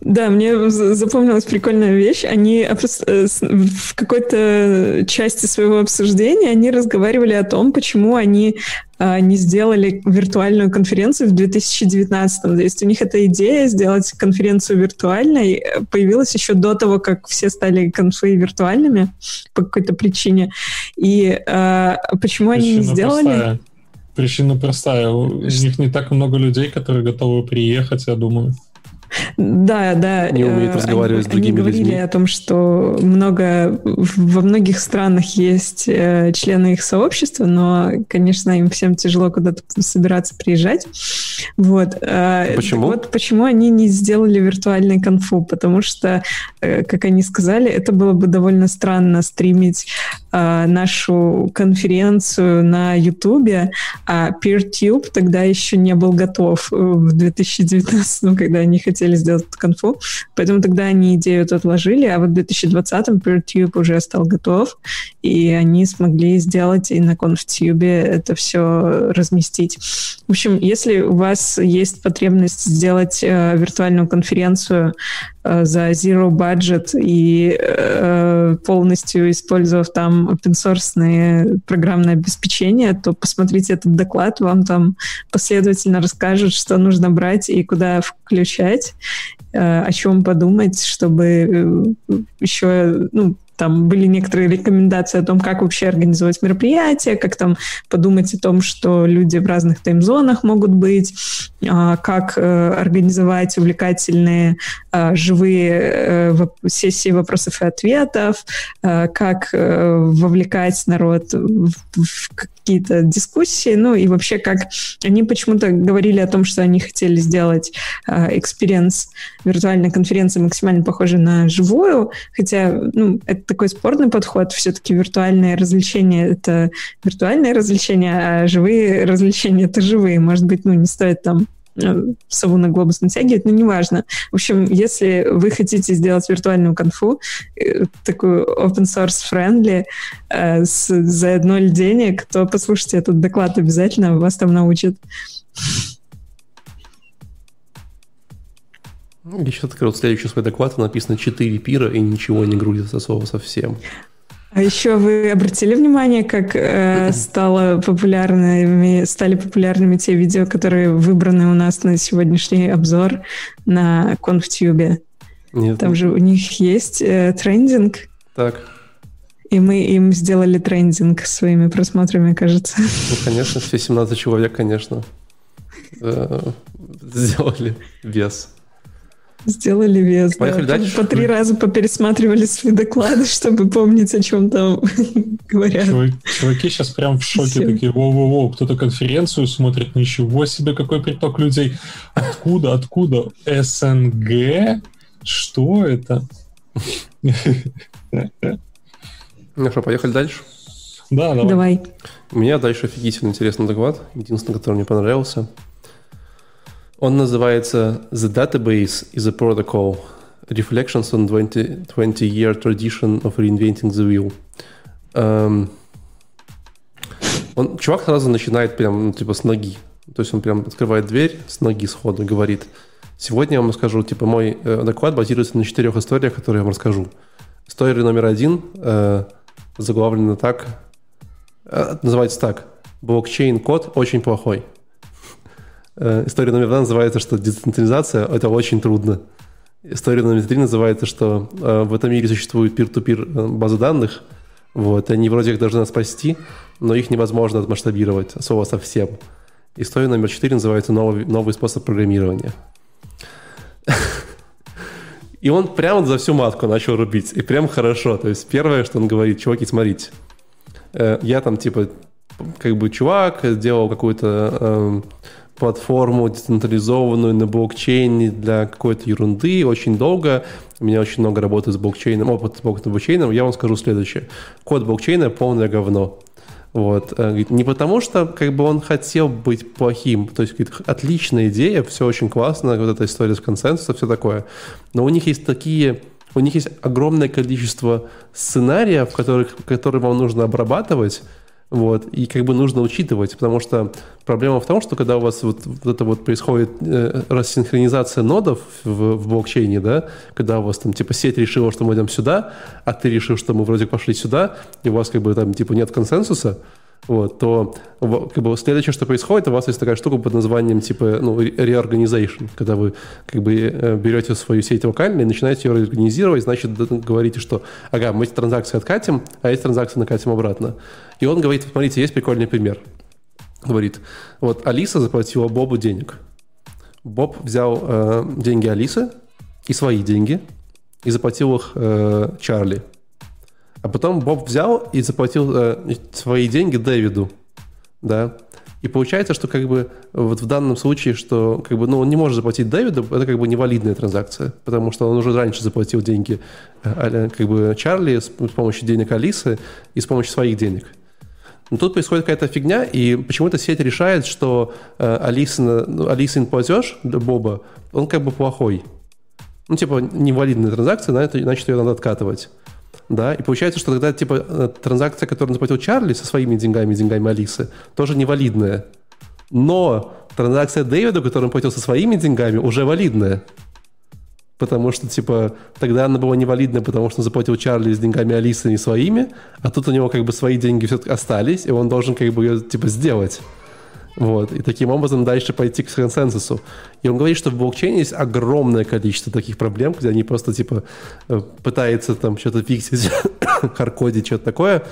да, мне запомнилась прикольная вещь. Они э, в какой-то части своего обсуждения они разговаривали о том, почему они а, не сделали виртуальную конференцию в 2019. То есть у них эта идея сделать конференцию виртуальной э, появилась еще до того, как все стали конфы виртуальными по какой-то причине. И а, почему Причина они не сделали... Простая Причина простая. У них не так много людей, которые готовы приехать, я думаю. Да, да. Не умеет э, разговаривать они, с другими они говорили людьми. о том, что много во многих странах есть э, члены их сообщества, но, конечно, им всем тяжело куда-то собираться приезжать. Вот. Э, почему? Вот почему они не сделали виртуальный конфу, потому что, как они сказали, это было бы довольно странно стримить нашу конференцию на Ютубе, а PeerTube тогда еще не был готов в 2019, когда они хотели сделать эту конфу, поэтому тогда они идею эту отложили, а вот в 2020-м PeerTube уже стал готов, и они смогли сделать и на ConfTube это все разместить. В общем, если у вас есть потребность сделать э, виртуальную конференцию Э, за zero budget и э, полностью использовав там open source программное обеспечение, то посмотрите этот доклад, вам там последовательно расскажут, что нужно брать и куда включать, э, о чем подумать, чтобы еще ну, там были некоторые рекомендации о том, как вообще организовать мероприятие, как там подумать о том, что люди в разных таймзонах могут быть, а, как э, организовать увлекательные а, живые э, сессии вопросов и ответов, а, как э, вовлекать народ в какие-то дискуссии, ну и вообще как они почему-то говорили о том, что они хотели сделать experience виртуальной конференции максимально похожий на живую, хотя ну, это такой спорный подход, все-таки виртуальные развлечения — это виртуальные развлечения, а живые развлечения — это живые. Может быть, ну, не стоит там э, сову на глобус натягивать, но неважно. В общем, если вы хотите сделать виртуальную конфу, э, такую open source friendly, э, с, за ноль денег, то послушайте этот доклад обязательно, вас там научат. Еще открыл следующий свой доклад, написано 4 пира и ничего не грузится слово совсем. А еще вы обратили внимание, как э, стало популярными, стали популярными те видео, которые выбраны у нас на сегодняшний обзор на ConfTube? Нет. Там же у них есть э, трендинг. Так. И мы им сделали трендинг своими просмотрами, кажется. Ну, конечно, все 17 человек, конечно, э, сделали вес. Сделали вес. Поехали да. дальше. По три раза попересматривали свои доклады, чтобы помнить, о чем там говорят. Чуваки сейчас прям в шоке такие, воу-воу-воу, кто-то конференцию смотрит, ничего себе, какой приток людей. Откуда, откуда? СНГ? Что это? Ну что, поехали дальше? Да, давай. Давай. У меня дальше офигительно интересный доклад, единственный, который мне понравился. Он называется «The Database is a Protocol. Reflections on 20-year tradition of reinventing the wheel». Um, он, чувак сразу начинает прям, ну, типа, с ноги. То есть он прям открывает дверь с ноги сходу, говорит, сегодня я вам расскажу, типа, мой э, доклад базируется на четырех историях, которые я вам расскажу. История номер один э, заглавлена так, э, называется так, блокчейн-код очень плохой. Э, история номер два называется, что децентрализация – это очень трудно. История номер три называется, что э, в этом мире существует peer-to-peer э, базы данных, вот, они вроде как должны спасти, но их невозможно отмасштабировать особо совсем. История номер четыре называется новый, новый способ программирования. И он прямо за всю матку начал рубить. И прям хорошо. То есть первое, что он говорит, чуваки, смотрите. Я там типа как бы чувак, сделал какую-то эм, платформу децентрализованную на блокчейне для какой-то ерунды очень долго. У меня очень много работы с блокчейном, опыт с блокчейном. Я вам скажу следующее. Код блокчейна полное говно. Вот. Э, не потому, что как бы он хотел быть плохим, то есть отличная идея, все очень классно, вот эта история с консенсусом, все такое. Но у них есть такие, у них есть огромное количество сценариев, которых, которые вам нужно обрабатывать, вот, и как бы нужно учитывать, потому что проблема в том, что когда у вас вот, вот это вот происходит э, рассинхронизация нодов в, в блокчейне, да, когда у вас там типа сеть решила, что мы идем сюда, а ты решил, что мы вроде пошли сюда, и у вас как бы там типа нет консенсуса, вот, то как бы следующее, что происходит, у вас есть такая штука под названием типа ну, reorganization, когда вы как бы э, берете свою сеть локально и начинаете ее реорганизировать, значит, говорите, что ага, мы эти транзакции откатим, а эти транзакции накатим обратно. И он говорит, смотрите, есть прикольный пример. говорит, вот Алиса заплатила Бобу денег. Боб взял э, деньги Алисы и свои деньги и заплатил их э, Чарли. А потом Боб взял и заплатил э, свои деньги Дэвиду, да. И получается, что как бы вот в данном случае, что как бы, ну, он не может заплатить Дэвиду, это как бы невалидная транзакция, потому что он уже раньше заплатил деньги э, как бы Чарли с помощью денег Алисы и с помощью своих денег. Но тут происходит какая-то фигня, и почему-то сеть решает, что э, Алисин, ну, Алисин платеж для Боба, он как бы плохой. Ну, типа, невалидная транзакция, значит, ее надо откатывать. Да, и получается, что тогда, типа, э, транзакция, которую заплатил Чарли со своими деньгами, деньгами Алисы, тоже невалидная. Но транзакция Дэвида, которую он платил со своими деньгами, уже валидная потому что, типа, тогда она была невалидна, потому что он заплатил Чарли с деньгами Алисы, не своими, а тут у него, как бы, свои деньги все-таки остались, и он должен, как бы, ее, типа, сделать. Вот. И таким образом дальше пойти к консенсусу. И он говорит, что в блокчейне есть огромное количество таких проблем, где они просто, типа, э, пытаются там что-то фиксить, хардкодить, что-то такое.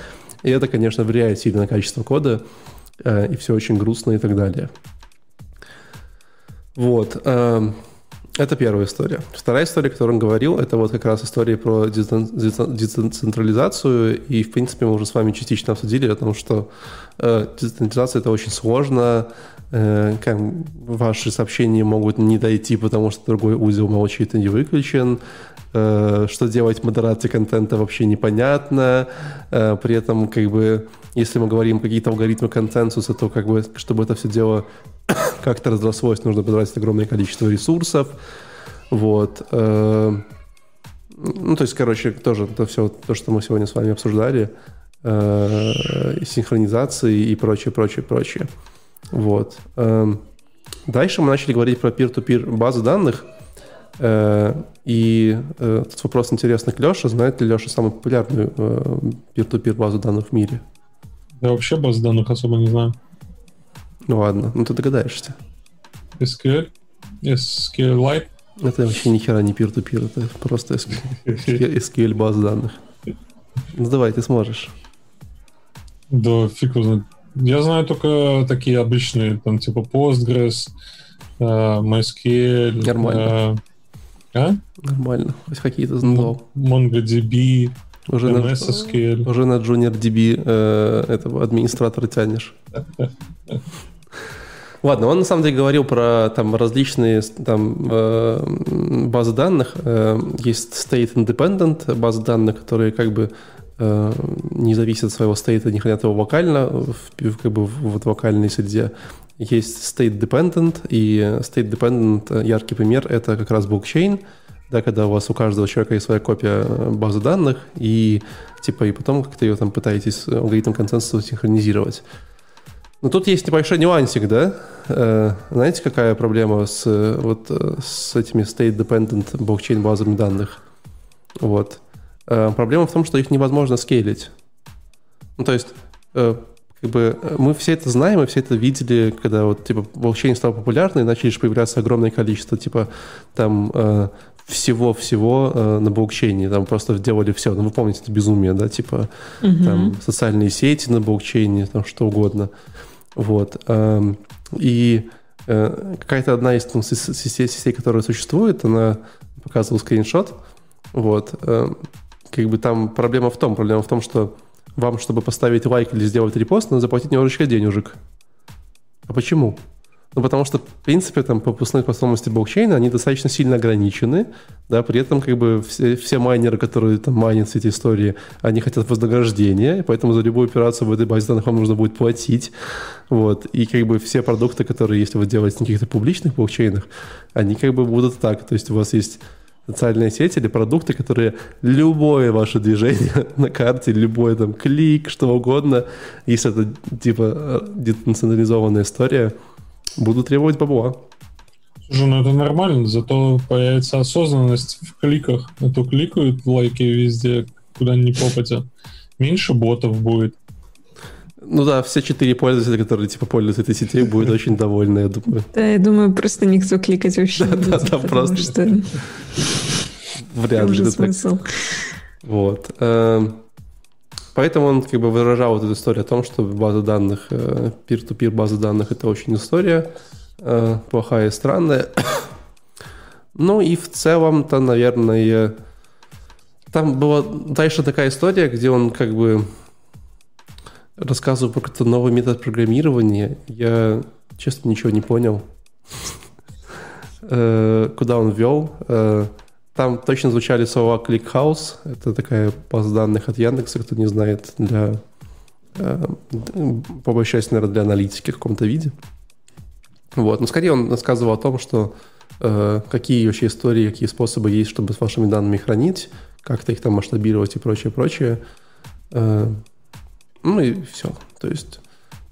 И это, конечно, влияет сильно на качество кода, э, и все очень грустно и так далее. Вот. Это первая история. Вторая история, о которой он говорил, это вот как раз история про децентрализацию. И, в принципе, мы уже с вами частично обсудили о том, что э, децентрализация – это очень сложно. Э, как, ваши сообщения могут не дойти, потому что другой узел молчит и не выключен. Э, что делать модерации контента вообще непонятно. Э, при этом, как бы, если мы говорим какие-то алгоритмы консенсуса, то как бы, чтобы это все дело как-то разрослось, нужно потратить огромное количество ресурсов. Вот. Э, ну, то есть, короче, тоже это все то, что мы сегодня с вами обсуждали, синхронизации и прочее, прочее, прочее. Вот. Э, дальше мы начали говорить про peer-to-peer базы данных. И тут вопрос интересный к Леше. Знает ли Леша самую популярную peer-to-peer базу данных в мире? Я вообще базы данных особо не знаю. Ну ладно, ну ты догадаешься. SQL? SQLite? Это вообще ни хера не peer-to-peer, это просто SQL база данных. Ну давай, ты сможешь. Да, фиг узнает. Я знаю только такие обычные, там типа Postgres, MySQL. Нормально. А? Нормально. Хоть какие-то знал. MongoDB, уже на, уже на JuniorDB э, этого администратора тянешь. Ладно, он на самом деле говорил про там различные там э, базы данных. Э, есть state independent базы данных, которые как бы э, не зависят от своего стейта, не хранят его локально, в, как бы в, в вокальной среде. Есть state dependent, и state dependent яркий пример это как раз блокчейн, да, когда у вас у каждого человека есть своя копия базы данных, и типа и потом как-то ее там пытаетесь алгоритм консенсуса синхронизировать. Но тут есть небольшой нюансик, да? Э, знаете, какая проблема с, вот, с этими state-dependent блокчейн-базами данных? Вот. Э, проблема в том, что их невозможно скейлить. Ну, то есть, э, как бы мы все это знаем, мы все это видели, когда вот, типа, блокчейн стал популярным, и начали появляться огромное количество, типа, там, всего-всего э, на блокчейне, там просто делали все. Ну, вы помните это безумие, да, типа угу. там социальные сети на блокчейне, там что угодно. Вот. Э, и э, какая-то одна из ну, сетей, сетей, которая существует, она показывала скриншот. Вот. Э, как бы там проблема в том, проблема в том, что вам, чтобы поставить лайк или сделать репост, надо заплатить немножечко денежек. А почему? Ну, потому что, в принципе, там пропускные способности блокчейна, они достаточно сильно ограничены, да, при этом как бы все, все майнеры, которые там майнят все эти истории, они хотят вознаграждения, поэтому за любую операцию в этой базе данных вам нужно будет платить, вот, и как бы все продукты, которые, если вы делаете на каких-то публичных блокчейнах, они как бы будут так, то есть у вас есть социальные сети или продукты, которые любое ваше движение на карте, любой там клик, что угодно, если это типа децентрализованная история, Буду требовать бабла. Слушай, ну это нормально, зато появится осознанность в кликах. А то кликают лайки везде, куда ни попадя. Меньше ботов будет. Ну да, все четыре пользователя, которые типа пользуются этой сетью, будут очень довольны, я думаю. Да, я думаю, просто никто кликать вообще не будет. Да, да, просто. Что... Вряд ли. смысл. Вот. Эм, Поэтому он как бы выражал вот эту историю о том, что база данных, э, peer-to-peer база данных – это очень история э, плохая и странная. ну и в целом-то, наверное, там была дальше такая история, где он как бы рассказывал про какой-то новый метод программирования. Я, честно, ничего не понял, э, куда он вел. Там точно звучали слова ClickHouse. Это такая база данных от Яндекса, кто не знает, для э, по большей части, наверное, для аналитики в каком-то виде. Вот. Но скорее он рассказывал о том, что э, какие вообще истории, какие способы есть, чтобы с вашими данными хранить, как-то их там масштабировать и прочее, прочее. Э, ну и все. То есть,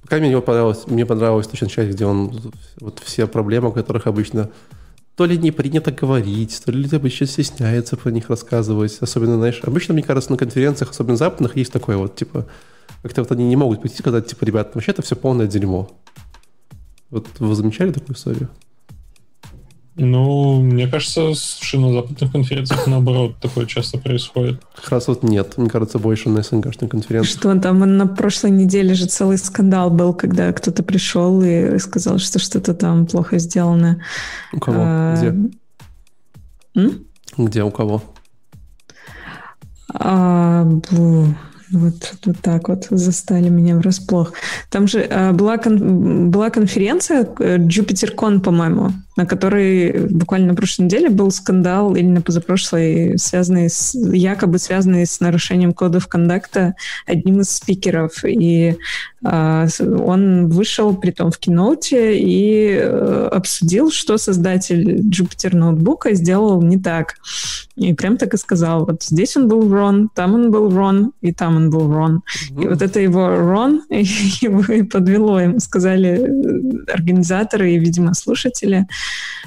пока мне понравилось, мне понравилась точно часть, где он вот все проблемы, о которых обычно то ли не принято говорить, то ли люди обычно стесняются про них рассказывать. Особенно, знаешь, обычно, мне кажется, на конференциях, особенно западных, есть такое вот, типа, как-то вот они не могут прийти и сказать, типа, ребят, вообще это все полное дерьмо. Вот вы замечали такую историю? Ну, мне кажется, слушай, на западных конференциях наоборот такое часто происходит. Как раз вот нет. Мне кажется, больше на СНГшной конференции. Что там на прошлой неделе же целый скандал был, когда кто-то пришел и сказал, что что-то там плохо сделано. У кого? А... Где? М? Где, у кого? А, бу... Вот, вот так вот застали меня врасплох. Там же а, была, кон, была конференция э, JupyterCon, по-моему, на которой буквально на прошлой неделе был скандал или на позапрошлой, связанный с, якобы связанный с нарушением кодов кондакта одним из спикеров. И а, он вышел, при том в киноуте, и а, обсудил, что создатель Jupyter ноутбука сделал не так. И прям так и сказал, вот здесь он был wrong, там он был wrong, и там он был wrong. Mm-hmm. И вот это его wrong его и подвело. Ему сказали э, организаторы и, видимо, слушатели,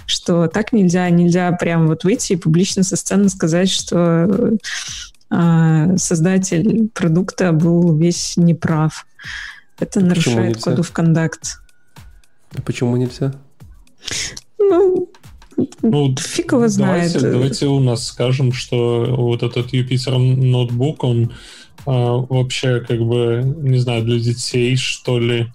что так нельзя, нельзя прям вот выйти и публично со сцены сказать, что э, создатель продукта был весь неправ. Это а нарушает коду в контакт. А почему нельзя? Ну, ну, Фиг его знает. Давайте, давайте у нас скажем, что вот этот Юпитер ноутбук, он а, вообще как бы, не знаю, для детей, что ли,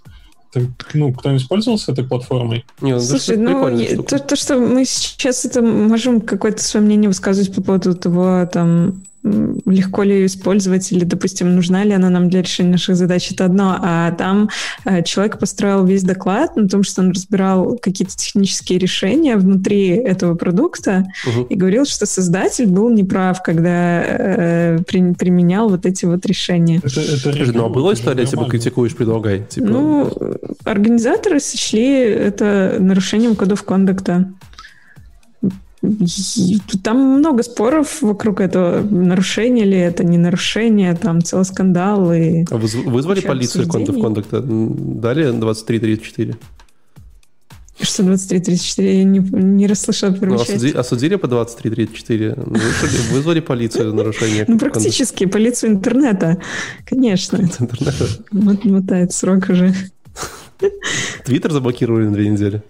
ну, кто-нибудь пользовался этой платформой? Не, ну, Слушай, ну, то, то, что мы сейчас это можем какое-то свое мнение высказывать по поводу того, там, легко ли ее использовать, или, допустим, нужна ли она нам для решения наших задач, это одно. А там э, человек построил весь доклад на том, что он разбирал какие-то технические решения внутри этого продукта угу. и говорил, что создатель был неправ, когда э, при, применял вот эти вот решения. Это, это ну, а была история, типа, критикуешь, предлагай? Типа... Ну, организаторы сочли это нарушением кодов кондукта. Там много споров вокруг этого, нарушение ли это, не нарушение, там целый скандал. И а вы вызвали полицию в кондукта? Дали 2334? Что 2334? Я не, не расслышала первую ну, осуди, осудили по 2334? Вызвали, вызвали полицию за нарушение? Ну, практически, полицию интернета, конечно. Интернета? Мотает срок уже. Твиттер заблокировали на две недели?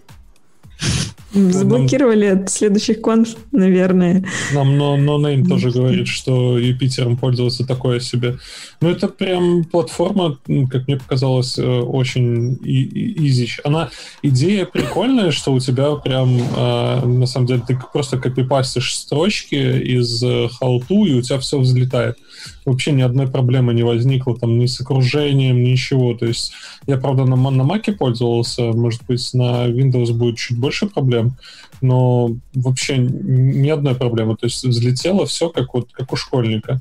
Заблокировали от следующих конф, наверное. Нам но, но Name тоже говорит, что Юпитером пользоваться такое себе. Ну, это прям платформа, как мне показалось, э, очень изи. Она, идея прикольная, что у тебя прям, э, на самом деле, ты просто копипастишь строчки из халту, и у тебя все взлетает вообще ни одной проблемы не возникло, там, ни с окружением, ничего. То есть я, правда, на, на Mac пользовался, может быть, на Windows будет чуть больше проблем, но вообще ни одной проблемы. То есть взлетело все как, вот, как у школьника.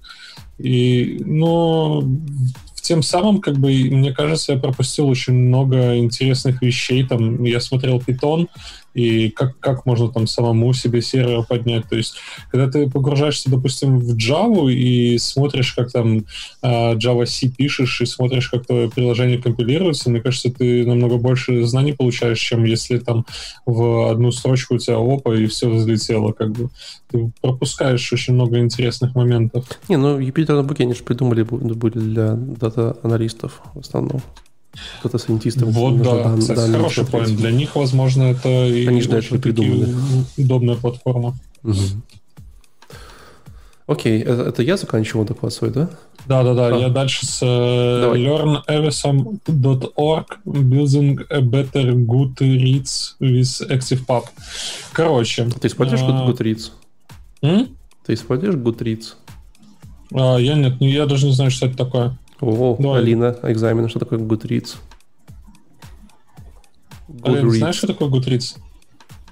И, ну, тем самым, как бы, мне кажется, я пропустил очень много интересных вещей. Там я смотрел Python, и как, как можно там самому себе сервер поднять. То есть, когда ты погружаешься, допустим, в Java и смотришь, как там uh, Java C пишешь, и смотришь, как твое приложение компилируется, мне кажется, ты намного больше знаний получаешь, чем если там в одну строчку у тебя опа, и все взлетело. Как бы. Ты пропускаешь очень много интересных моментов. Не, ну Jupyter на они же придумали были для дата-аналистов в основном дата-сайентистов. Вот, да, дан, кстати, хороший point. Для них, возможно, это Они же это придумали. удобная платформа. Угу. Окей, это, это я заканчивал доклад свой, да? Да-да-да, а. я дальше с uh, learnawesome.org building a better Goodreads with ActivityPub. Короче. Ты используешь uh, Goodreads? М? Ты используешь Goodreads? Uh, я нет, я даже не знаю, что это такое. О, Давай. Алина, экзамен, что такое Goodreads? Goodreads. Алина, знаешь, что такое Goodreads?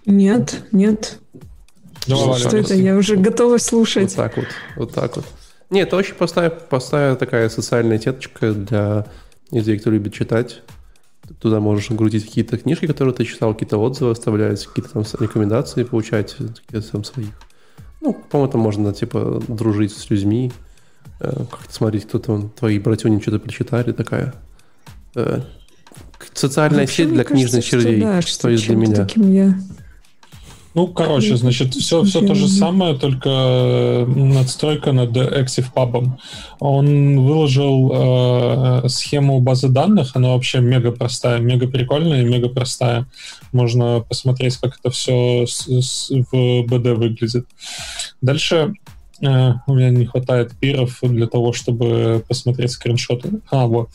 Нет, нет. Давай, что это? Я уже готова слушать. Вот так вот, вот так вот. Нет, это очень простая, простая такая социальная сеточка для людей, кто любит читать. Туда можешь грузить какие-то книжки, которые ты читал, какие-то отзывы оставлять, какие-то там рекомендации получать, какие-то там своих. Ну, по-моему, там можно, типа, дружить с людьми, как-то смотреть, кто там, твои братюни что-то прочитали, такая э, социальная Вообще, сеть для книжных червей, да, что, что есть для меня. Таким я ну, короче, значит, все, все то же самое, только э, надстройка над ActivePub. Он выложил э, схему базы данных, она вообще мега простая, мега прикольная и мега простая. Можно посмотреть, как это все с, с, в BD выглядит. Дальше э, у меня не хватает пиров для того, чтобы посмотреть скриншоты. А, вот.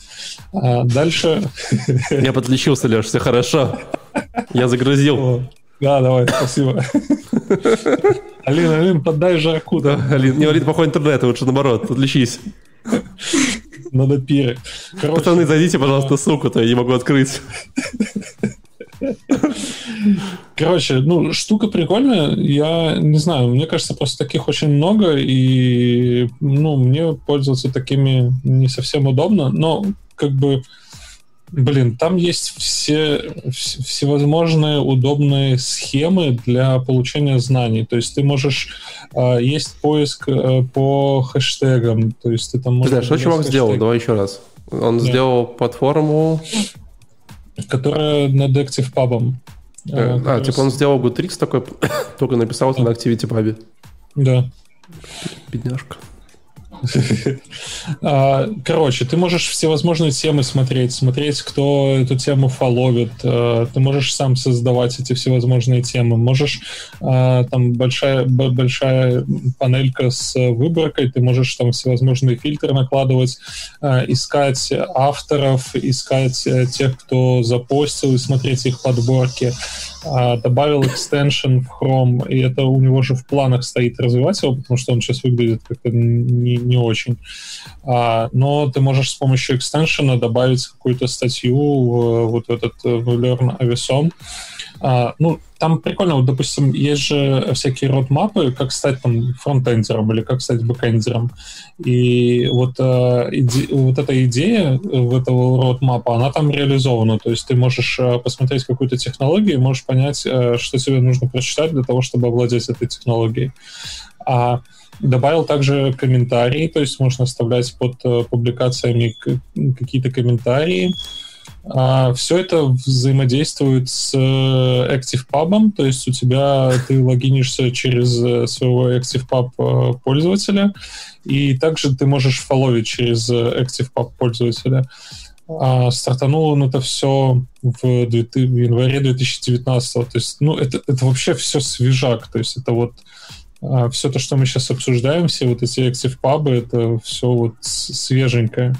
А дальше... Я подключился, Леш, все хорошо. Я загрузил. Да, давай, спасибо. Алин, Алин, поддай жарку. Да, Алин, не, Алин, плохой интернет, лучше наоборот, отличись. Надо пиры. Короче, Пацаны, зайдите, пожалуйста, суку, то я не могу открыть. Короче, ну, штука прикольная. Я не знаю, мне кажется, просто таких очень много, и, ну, мне пользоваться такими не совсем удобно, но, как бы, Блин, там есть все всевозможные удобные схемы для получения знаний. То есть ты можешь... Э, есть поиск э, по хэштегам. То есть ты там можешь... Да, что чувак сделал? Давай еще раз. Он да. сделал платформу... Которая над ActivePub. Э, а, типа он сделал Goodreads такой, только написал это на ActivityPub. Да. Бедняжка. А, короче, ты можешь всевозможные темы смотреть, смотреть, кто эту тему фоловит. А, ты можешь сам создавать эти всевозможные темы. Можешь а, там большая, большая панелька с выборкой, ты можешь там всевозможные фильтры накладывать, искать авторов, искать э, тех, кто запостил, и смотреть их подборки. Добавил экстеншн в Chrome, и это у него же в планах стоит развивать его, потому что он сейчас выглядит как-то не, не очень. А, но ты можешь с помощью экстеншена добавить какую-то статью в, вот этот в Learn Avisom. А, ну, там прикольно, вот, допустим, есть же всякие родмапы, как стать там фронтендером или как стать бэкендером. И вот, э, иде, вот эта идея в этого родмапа, она там реализована. То есть ты можешь э, посмотреть какую-то технологию можешь понять, э, что тебе нужно прочитать для того, чтобы овладеть этой технологией. А Добавил также комментарии, то есть можно оставлять под э, публикациями какие-то комментарии. А, все это взаимодействует с э, ActivePub, то есть у тебя ты логинишься через э, своего ActivePub пользователя, и также ты можешь фолловить через ActivePub пользователя. А, стартануло он это все в, в январе 2019. То есть, ну, это, это вообще все свежак. То есть это вот а все то, что мы сейчас обсуждаем, все вот эти active пабы, это все вот свеженькое.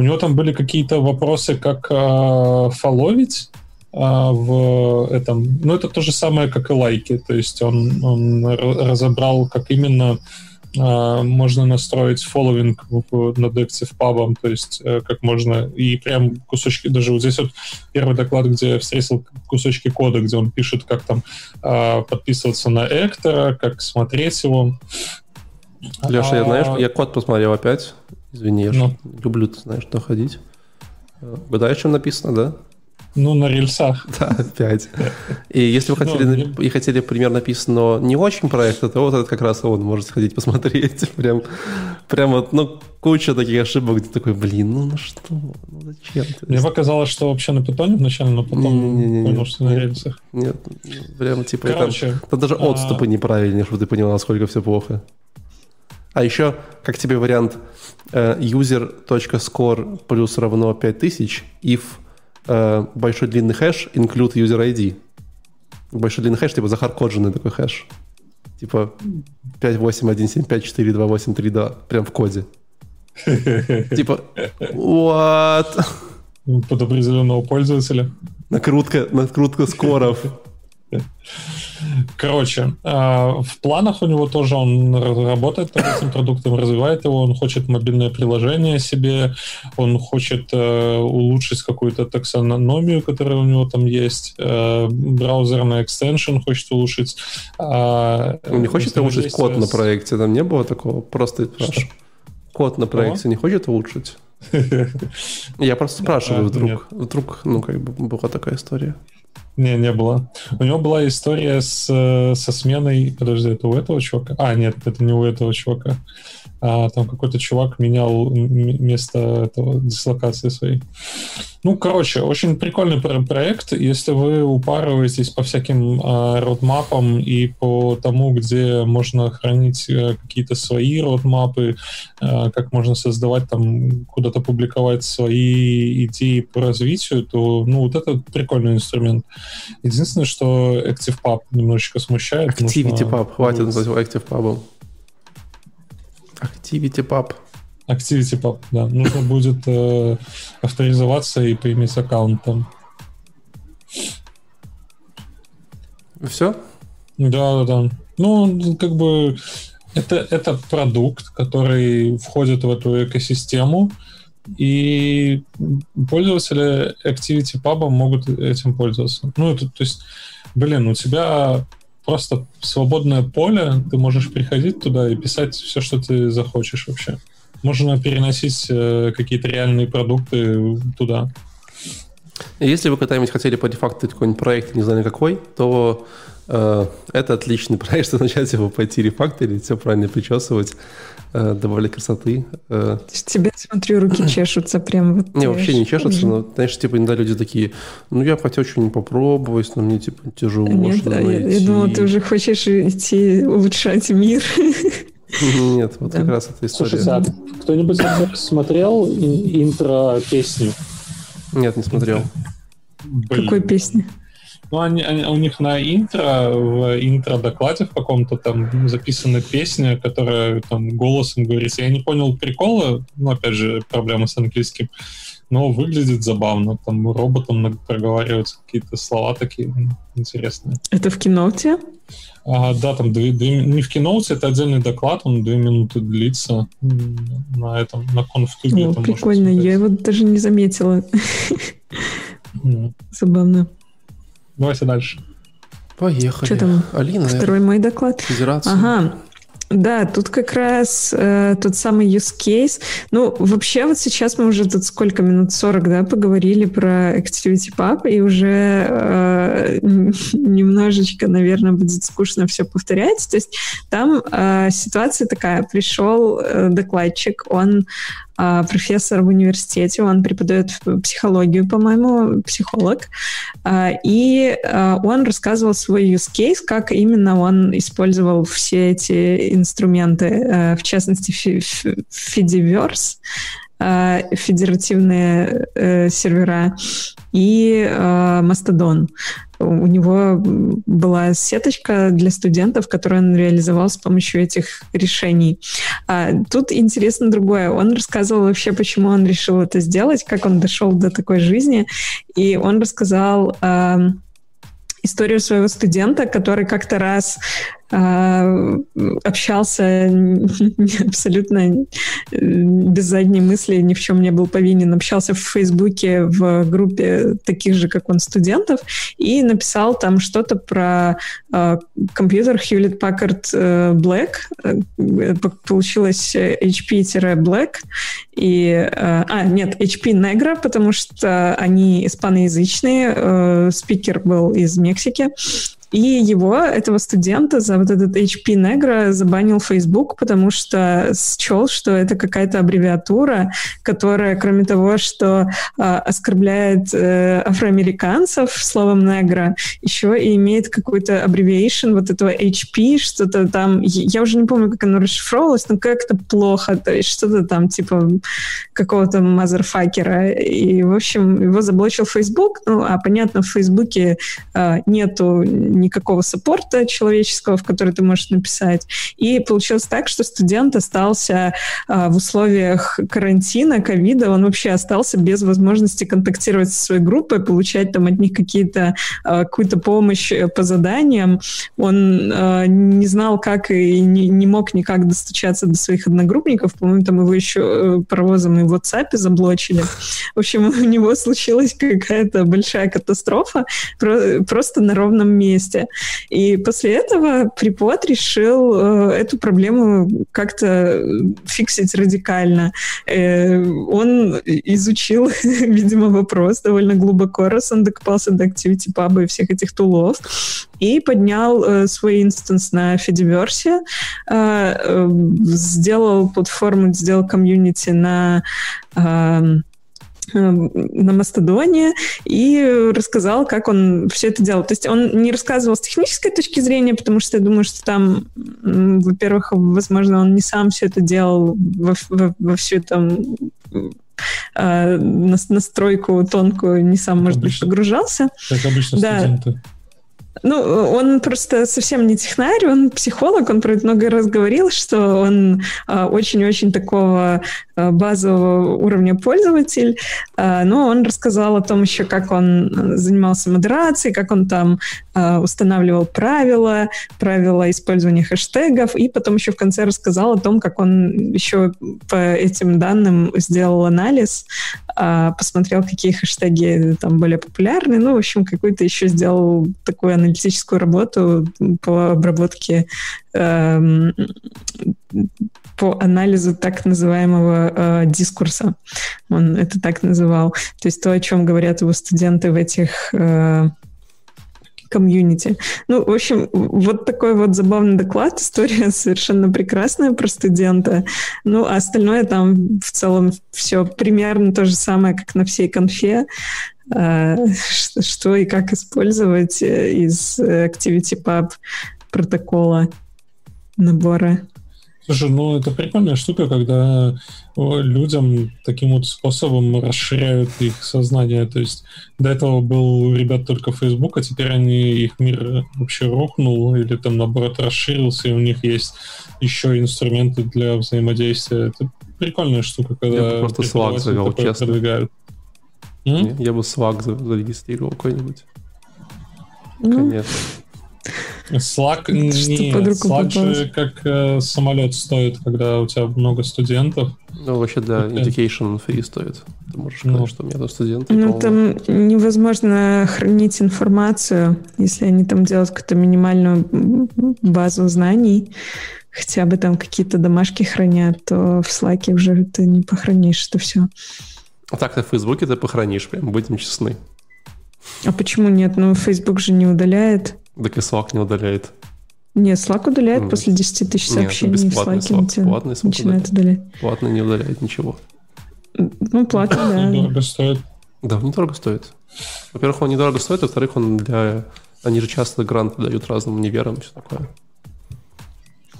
У него там были какие-то вопросы, как э, фоловить э, в этом. Ну, это то же самое, как и лайки. То есть он, он разобрал, как именно а, можно настроить фолловинг над Active Pub, то есть э, как можно, и прям кусочки, даже вот здесь вот первый доклад, где я встретил кусочки кода, где он пишет, как там а, подписываться на Эктора, как смотреть его. Леша, я, знаешь, я код посмотрел опять, извини, я ну. люблю, ты знаешь, доходить. Угадаешь, чем написано, да? Ну, на рельсах. Да, опять. И если вы ну, хотели, ну, и хотели пример написан, но не очень проект, то вот этот как раз он может сходить посмотреть. Прям, прям вот, ну, куча таких ошибок, где такой, блин, ну, ну что, ну зачем? Мне показалось, что вообще на питоне вначале, но потом не, не, не, понял, что на рельсах. Нет, прям типа, Короче, там, там даже а, отступы а... неправильнее, чтобы ты понял, насколько все плохо. А еще, как тебе вариант, э, user.score плюс равно 5000 if э, большой длинный хэш include user ID. Большой длинный хэш, типа захардкодженный такой хэш. Типа 581754282 прям в коде. Типа, what? Под определенного пользователя. Накрутка, накрутка скоров. Короче, а, в планах у него тоже он работает над этим продуктом, развивает его, он хочет мобильное приложение себе, он хочет э, улучшить какую-то таксономию, которая у него там есть, э, браузерный экстеншн хочет улучшить. А, он не хочет улучшить код на проекте, там не было такого? Просто спрашиваю. Код на проекте не хочет улучшить? Я просто спрашиваю, вдруг, вдруг, ну, как бы была такая история. Не, не было. У него была история с, со сменой... Подожди, это у этого чувака? А, нет, это не у этого чувака а, там какой-то чувак менял место этого дислокации своей. Ну, короче, очень прикольный проект. Если вы упарываетесь по всяким а, родмапам и по тому, где можно хранить а, какие-то свои родмапы, а, как можно создавать там, куда-то публиковать свои идеи по развитию, то, ну, вот это прикольный инструмент. Единственное, что ActivePub немножечко смущает. ActivityPub, хватит называть ActivePub. ActivityPub. ActivityPub, да. Нужно будет э, авторизоваться и поиметь аккаунт там. Все? Да, да, да. Ну, как бы это, это продукт, который входит в эту экосистему, и пользователи ActivityPub могут этим пользоваться. Ну, это, то есть, блин, у тебя просто свободное поле, ты можешь приходить туда и писать все, что ты захочешь вообще. Можно переносить э, какие-то реальные продукты туда. Если вы когда-нибудь хотели по дефакту какой-нибудь проект, не знаю какой, то э, это отличный проект, чтобы начать его пойти рефакторить, все правильно причесывать, э, добавлять красоты. Э. Тебе, смотрю, руки чешутся прям вот. Не, вообще не чешутся, но, знаешь, типа иногда люди такие, ну, я хотел что-нибудь попробовать, но мне, типа, тяжело Нет, да, я, я думала, ты уже хочешь идти улучшать мир. Нет, вот как раз эта история. Слушайте, а кто-нибудь смотрел интро песню? Нет, не смотрел. Какой песни? Ну, они, они, у них на интро, в интро-докладе в каком-то там записана песня, которая там голосом говорится. Я не понял прикола, ну, опять же, проблема с английским, но выглядит забавно. Там роботом проговариваются какие-то слова такие интересные. Это в киноте? А, да, там две, две, не в киноуте, это отдельный доклад, он две минуты длится на этом, на конфтубе. О, прикольно, я его даже не заметила. Забавно. Давайте дальше. Поехали. Что там? Алина. Второй мой доклад. Федерация. Ага. Да, тут как раз э, тот самый use case. Ну, вообще вот сейчас мы уже тут сколько минут, 40, да, поговорили про ActivityPub, и уже э, немножечко, наверное, будет скучно все повторять. То есть там э, ситуация такая. Пришел э, докладчик, он профессор в университете, он преподает психологию, по-моему, психолог, а, и а, он рассказывал свой use case, как именно он использовал все эти инструменты, в частности, Fediverse, федеративные э, сервера и Mastodon у него была сеточка для студентов, которую он реализовал с помощью этих решений. А тут интересно другое. Он рассказывал вообще, почему он решил это сделать, как он дошел до такой жизни. И он рассказал историю своего студента, который как-то раз общался абсолютно без задней мысли, ни в чем не был повинен, общался в Фейсбуке в группе таких же, как он, студентов, и написал там что-то про э, компьютер Hewlett Packard э, Black. Э, получилось HP-Black. И, э, а, нет, HP Negra, потому что они испаноязычные. Э, спикер был из Мексики. И его, этого студента, за вот этот HP Negro забанил Facebook, потому что счел, что это какая-то аббревиатура, которая, кроме того, что э, оскорбляет э, афроамериканцев словом негро, еще и имеет какой-то abbreviation вот этого HP, что-то там, я уже не помню, как оно расшифровывалось, но как-то плохо, то есть что-то там типа какого-то мазерфакера. И, в общем, его заблочил Facebook, ну, а понятно, в Фейсбуке э, нету никакого саппорта человеческого, в который ты можешь написать. И получилось так, что студент остался а, в условиях карантина, ковида, он вообще остался без возможности контактировать со своей группой, получать там от них какие-то а, какую-то помощь э, по заданиям. Он а, не знал, как и не, не мог никак достучаться до своих одногруппников. По-моему, там его еще э, паровозом и в WhatsApp заблочили. В общем, у него случилась какая-то большая катастрофа просто на ровном месте. И после этого препод решил э, эту проблему как-то фиксить радикально. Э, он изучил, видимо, вопрос довольно глубоко, раз он докопался до ActivityPub и всех этих тулов, и поднял э, свой инстанс на Fediverse, сделал платформу, сделал комьюнити на Эм, на Мастодоне и рассказал, как он все это делал. То есть он не рассказывал с технической точки зрения, потому что я думаю, что там, во-первых, возможно, он не сам все это делал во, во, во всю там э, настройку тонкую, не сам, как может обычно, быть, погружался. Как обычно да. студенты. Ну, он просто совсем не технарь, он психолог, он про это много раз говорил, что он а, очень-очень такого а, базового уровня пользователь, а, но он рассказал о том еще, как он занимался модерацией, как он там устанавливал правила, правила использования хэштегов, и потом еще в конце рассказал о том, как он еще по этим данным сделал анализ, посмотрел, какие хэштеги там более популярны, ну, в общем, какую-то еще сделал такую аналитическую работу по обработке эм, по анализу так называемого э, дискурса. Он это так называл. То есть то, о чем говорят его студенты в этих э, комьюнити. Ну, в общем, вот такой вот забавный доклад, история совершенно прекрасная про студента. Ну, а остальное там в целом все примерно то же самое, как на всей конфе. А, что и как использовать э, из ActivityPub протокола набора. Слушай, ну это прикольная штука, когда людям таким вот способом расширяют их сознание. То есть до этого был у ребят только Facebook, а теперь они, их мир вообще рухнул или там наоборот расширился, и у них есть еще инструменты для взаимодействия. Это прикольная штука, когда я просто Slack завел, честно. Продвигают. Я, я бы Slack зарегистрировал какой-нибудь. Ну, Конечно. Slack, не, Slack же как э, самолет стоит, когда у тебя много студентов. Ну, вообще, да, okay. education free стоит. Ты можешь сказать, ну. что у меня тут студенты. Ну, там невозможно хранить информацию, если они там делают какую-то минимальную базу знаний, хотя бы там какие-то домашки хранят, то в Slack уже ты не похоронишь это все. А так-то в Фейсбуке ты похоронишь, прям, будем честны. А почему нет? Ну, Facebook же не удаляет. Так и Slack не удаляет. Нет, Slack удаляет mm. после 10 тысяч сообщений Нет, бесплатный в Slack. Slack. Платный Slack начинает удалять. Платный не удаляет ничего. Ну, платный, да. Недорого стоит. Да, он недорого стоит. Во-первых, он недорого стоит, во-вторых, он для... Они же часто гранты дают разным универам и все такое.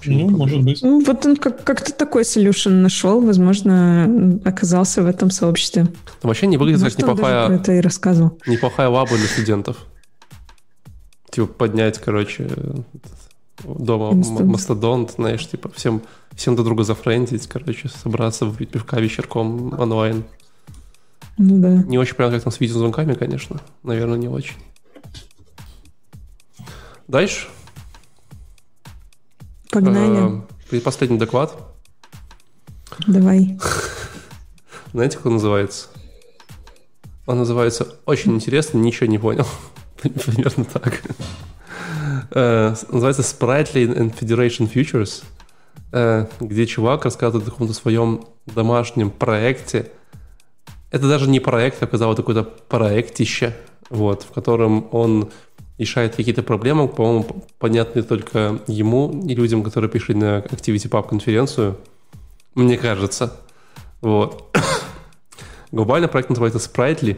Ну, может быть. Ну, вот он как- как-то такой solution нашел, возможно, оказался в этом сообществе. Там вообще не выглядит Может, как неплохая... это и рассказывал. Неплохая лаба для студентов. Типа поднять, короче, дома мастодонт, знаешь, типа всем, всем друг друга зафрендить, короче, собраться, выпить пивка вечерком онлайн. Ну да. Не очень понятно, как там с видеозвонками, конечно. Наверное, не очень. Дальше. Погнали. Э, последний доклад. Давай. Знаете, как он называется? Он называется «Очень интересно, ничего не понял». Примерно так. Uh, называется Sprightly and Federation Futures, uh, где чувак рассказывает о каком-то своем домашнем проекте. Это даже не проект, оказалось, это какое-то проектище, вот, в котором он решает какие-то проблемы, по-моему, понятные только ему и людям, которые пришли на ActivityPub конференцию, мне кажется. Вот. Глобально проект называется Sprightly.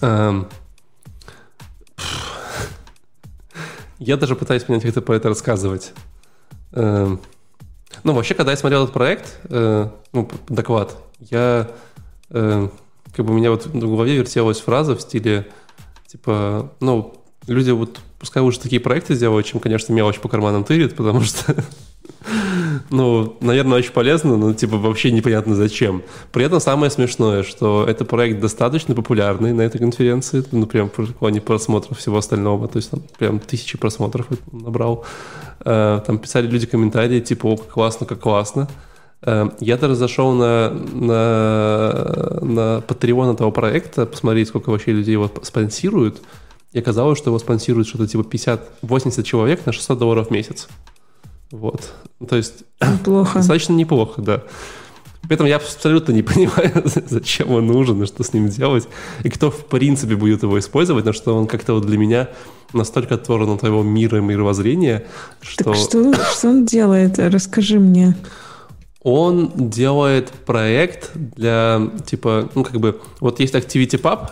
Um, Я даже пытаюсь понять, как ты про это рассказывать. Эм, ну, вообще, когда я смотрел этот проект, э, ну, доклад, я э, как бы у меня вот в голове вертелась фраза в стиле, типа, ну, люди вот пускай уже такие проекты сделают, чем, конечно, мелочь по карманам тырит, потому что ну, наверное, очень полезно, но типа вообще непонятно зачем. При этом самое смешное, что это проект достаточно популярный на этой конференции, ну, прям в плане просмотров всего остального, то есть там прям тысячи просмотров набрал. Э, там писали люди комментарии, типа, о, как классно, как классно. Э, я даже зашел на, на, на Patreon этого проекта, посмотреть, сколько вообще людей его спонсируют, и оказалось, что его спонсируют что-то типа 50-80 человек на 600 долларов в месяц. Вот. То есть... Неплохо. Достаточно неплохо, да. При этом я абсолютно не понимаю, зачем он нужен и что с ним делать, и кто в принципе будет его использовать, потому что он как-то вот для меня настолько оторван от твоего мира и мировоззрения, что... Так что, что он делает? Расскажи мне. Он делает проект для, типа, ну, как бы, вот есть ActivityPub,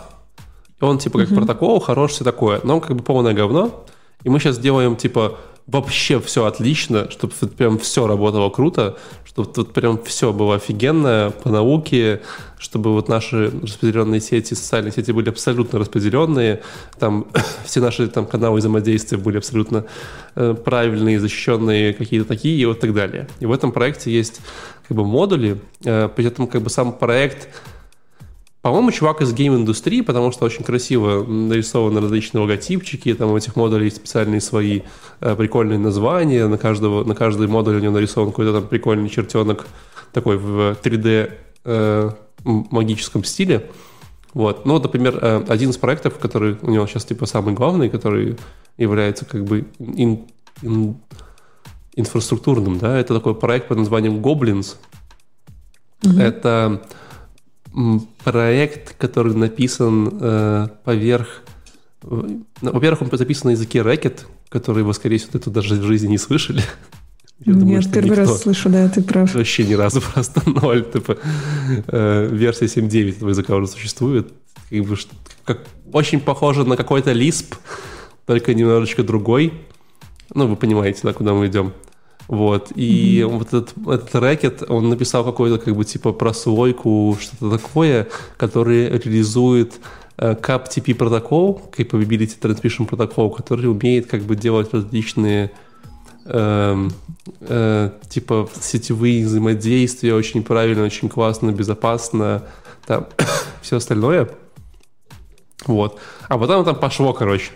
он, типа, как uh-huh. протокол, хорош, все такое, но он как бы полное говно, и мы сейчас делаем, типа, вообще все отлично, чтобы прям все работало круто, чтобы тут прям все было офигенно по науке, чтобы вот наши распределенные сети, социальные сети были абсолютно распределенные, там все наши там каналы взаимодействия были абсолютно э, правильные, защищенные, какие-то такие и вот так далее. И в этом проекте есть как бы модули, э, при этом как бы сам проект по-моему, чувак из гейм-индустрии, потому что очень красиво нарисованы различные логотипчики, там у этих модулей есть специальные свои э, прикольные названия, на, каждого, на каждый модуль у него нарисован какой-то там прикольный чертенок такой в 3D э, магическом стиле. Вот. Ну, вот, например, э, один из проектов, который у него сейчас типа самый главный, который является как бы ин, ин, инфраструктурным, да, это такой проект под названием Goblins. Mm-hmm. Это проект, который написан э, поверх... Ну, во-первых, он записан на языке Racket, который вы, скорее всего, это даже в жизни не слышали. Я Нет, думаю, первый раз слышу, да, ты прав. Вообще ни разу просто ноль. Типа, э, версия 7.9 этого языка уже существует. Как бы, как, очень похоже на какой-то Lisp, только немножечко другой. Ну, вы понимаете, да, куда мы идем. Вот. И mm-hmm. вот этот, этот рэкет, он написал какой-то как бы типа прослойку, что-то такое, который реализует э, CAP-TP протокол, Capability Transmission протокол, который умеет как бы делать различные э, э, типа сетевые взаимодействия очень правильно, очень классно, безопасно, там все остальное. Вот. А потом там пошло, короче.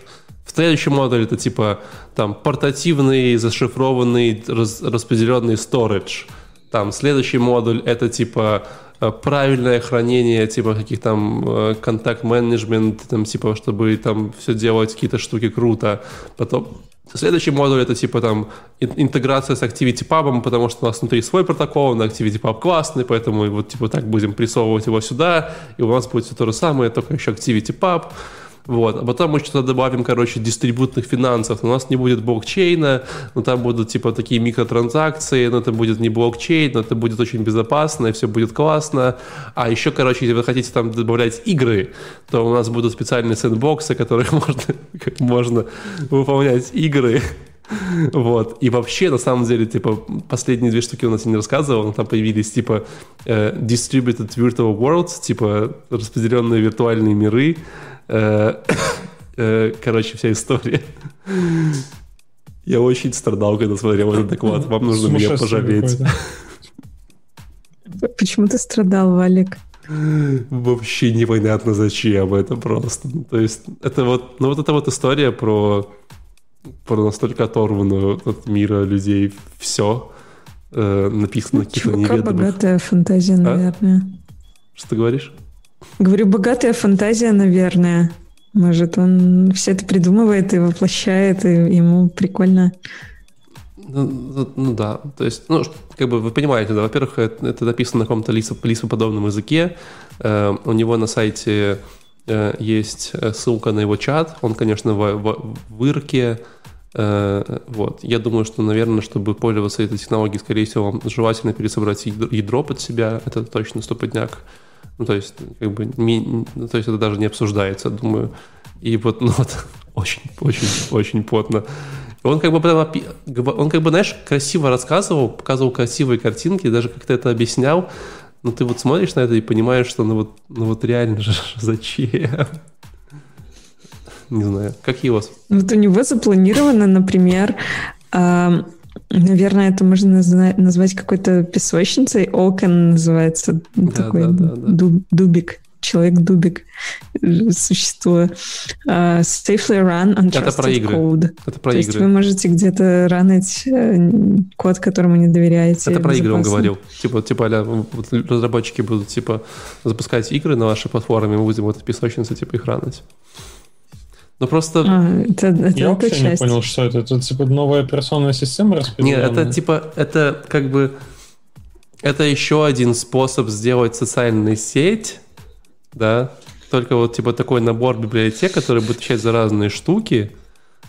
В следующем модуле это типа там портативный, зашифрованный, раз, распределенный storage. Там следующий модуль это типа э, правильное хранение, типа каких там э, контакт-менеджмент, там типа, чтобы там все делать какие-то штуки круто. Потом Следующий модуль это типа там интеграция с ActivityPub, потому что у нас внутри свой протокол, на ActivityPub классный, поэтому вот типа так будем прессовывать его сюда, и у нас будет все то же самое, только еще ActivityPub. Вот. А потом мы что-то добавим, короче, дистрибутных финансов. У нас не будет блокчейна, но там будут типа такие микротранзакции, но это будет не блокчейн, но это будет очень безопасно, и все будет классно. А еще, короче, если вы хотите там добавлять игры, то у нас будут специальные сэндбоксы, которых можно, как можно выполнять игры. Вот. И вообще, на самом деле, типа, последние две штуки у нас не рассказывал, но там появились, типа, э, Distributed Virtual Worlds, типа, распределенные виртуальные миры, короче, вся история. Я очень страдал, когда смотрел этот доклад. Вам нужно меня пожалеть. Почему ты страдал, Валик? Вообще непонятно зачем это просто. То есть это вот, ну вот эта вот история про, про настолько оторванную от мира людей все э, написано на каких-то неведомых... богатая фантазия, а? наверное. Что ты говоришь? Говорю, богатая фантазия, наверное. Может, он все это придумывает и воплощает, и ему прикольно. Ну, ну, ну да, то есть, ну, как бы вы понимаете, да, во-первых, это, это написано на каком-то лисоподобном языке, э, у него на сайте э, есть э, ссылка на его чат, он, конечно, в, в, в Ирке, э, вот, я думаю, что, наверное, чтобы пользоваться этой технологией, скорее всего, вам желательно пересобрать ядро под себя, это точно стопудняк, ну, то есть, как бы, ми, ну, то есть это даже не обсуждается, думаю. И вот, ну, вот, очень, очень, очень плотно. Он как бы он как бы, знаешь, красиво рассказывал, показывал красивые картинки, даже как-то это объяснял. Но ты вот смотришь на это и понимаешь, что ну вот, ну вот реально же зачем? Не знаю. Какие у вас? Вот у него запланировано, например, Наверное, это можно назвать какой-то песочницей. Окон называется. Да, такой да, да, да. дубик человек-дубик существо. Uh, safely run untrusted Это про игры. code. Это про То игры. есть вы можете где-то ранить э, код, которому не доверяете. Это про игры он говорил. Типа, типа а вот разработчики будут типа запускать игры на вашей платформе, мы будем в этой песочнице типа их ранить. Ну просто... А, это, это Я вообще часть. не понял, что это. Это типа новая операционная система распределенная? Нет, это типа, это как бы... Это еще один способ сделать социальную сеть, да, только вот типа такой набор библиотек, который будет отвечать за разные штуки,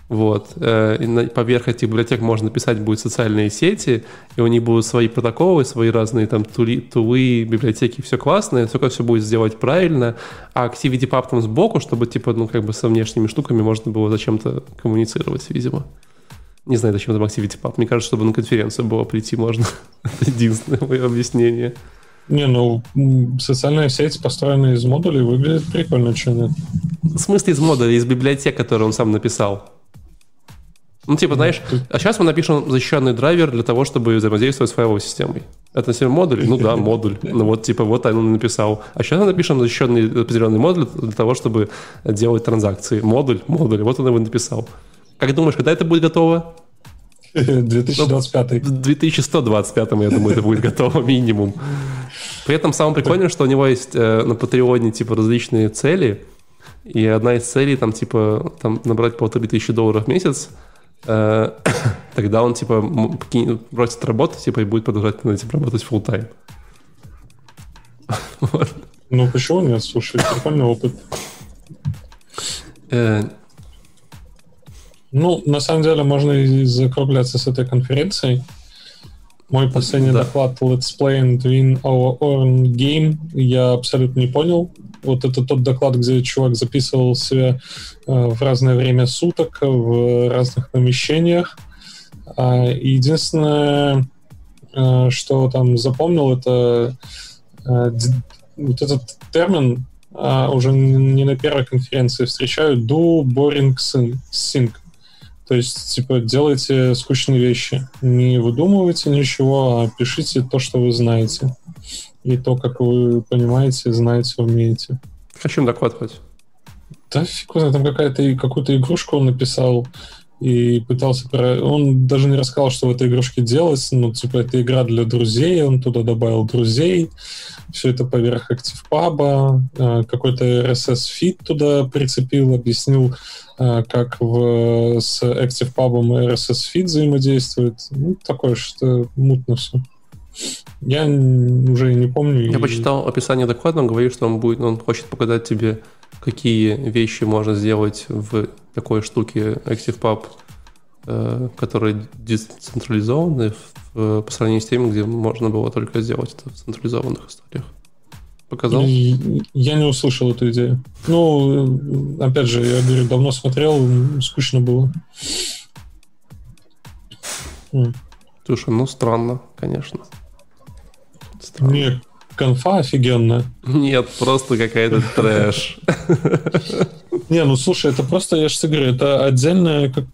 вот. Э, и поверх этих библиотек можно написать будет социальные сети, и у них будут свои протоколы, свои разные там тули, тулы, библиотеки, все классное, только все будет сделать правильно, а ActivityPub там сбоку, чтобы типа, ну, как бы со внешними штуками можно было зачем-то коммуницировать, видимо. Не знаю, зачем там ActivityPub. Мне кажется, чтобы на конференцию было прийти можно. Это единственное мое объяснение. Не, ну, социальная сеть, построенная из модулей, выглядит прикольно, что нет. В смысле из модулей, из библиотек, которые он сам написал? Ну, типа, знаешь, а сейчас мы напишем защищенный драйвер для того, чтобы взаимодействовать с файловой системой. Это все модуль? Ну да, модуль. Ну вот, типа, вот он написал. А сейчас мы напишем защищенный определенный модуль для того, чтобы делать транзакции. Модуль, модуль. Вот он его написал. Как думаешь, когда это будет готово? 2025. В 2125, я думаю, это будет готово минимум. При этом самое прикольное, что у него есть э, на Патреоне типа различные цели, и одна из целей там типа там набрать полторы тысячи долларов в месяц, тогда он типа бросит работу типа и будет продолжать над этим работать full time. Ну почему нет? Слушай, прикольный опыт. Э, ну, на самом деле, можно и закругляться с этой конференцией. Мой последний да. доклад Let's Play and Win Our Own Game я абсолютно не понял. Вот это тот доклад, где чувак записывал себя э, в разное время суток в разных помещениях. А, единственное, э, что там запомнил, это э, вот этот термин а, уже не на первой конференции встречаю do boring sync. То есть, типа, делайте скучные вещи. Не выдумывайте ничего, а пишите то, что вы знаете. И то, как вы понимаете, знаете, умеете. О чем хоть? Да фиг там какая-то, какую-то игрушку он написал и пытался... Про... Он даже не рассказал, что в этой игрушке делать, но, типа, это игра для друзей, он туда добавил друзей, все это поверх ActivePub, э, какой-то RSS-фид туда прицепил, объяснил, э, как в, с ActivePub и RSS-фид взаимодействует. Ну, такое что мутно все. Я уже не помню. Я и... почитал описание доклада, он говорит, что он будет, он хочет показать тебе, какие вещи можно сделать в такой штуке ActivePub, э, которые децентрализованы в, по сравнению с теми, где можно было только сделать это в централизованных историях. Показал? Я не услышал эту идею. Ну, опять же, я говорю, давно смотрел, скучно было. Слушай, ну странно, конечно. Странно. Нет, конфа офигенная. Нет, просто какая-то трэш. Не, ну слушай, это просто, я же говорю, это отдельное как,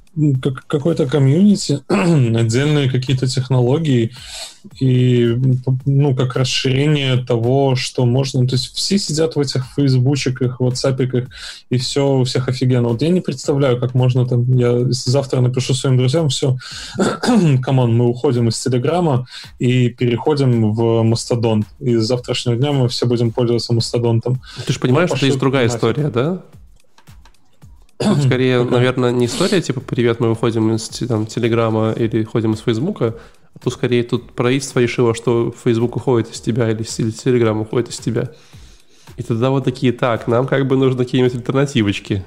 как, какое-то комьюнити, отдельные какие-то технологии и, ну, как расширение того, что можно... То есть все сидят в этих фейсбучиках, ватсапиках, и все у всех офигенно. Вот я не представляю, как можно там... Я завтра напишу своим друзьям, все, come on, мы уходим из Телеграма и переходим в Мастодон. И с завтрашнего дня мы все будем пользоваться Мастодонтом. Ты же понимаешь, ну, что есть другая нафиг. история, да? Скорее, наверное, не история, типа, привет, мы выходим из там, Телеграма или ходим из Фейсбука, а тут скорее тут правительство решило, что Фейсбук уходит из тебя или, или Телеграм уходит из тебя. И тогда вот такие, так, нам как бы нужны какие-нибудь альтернативочки.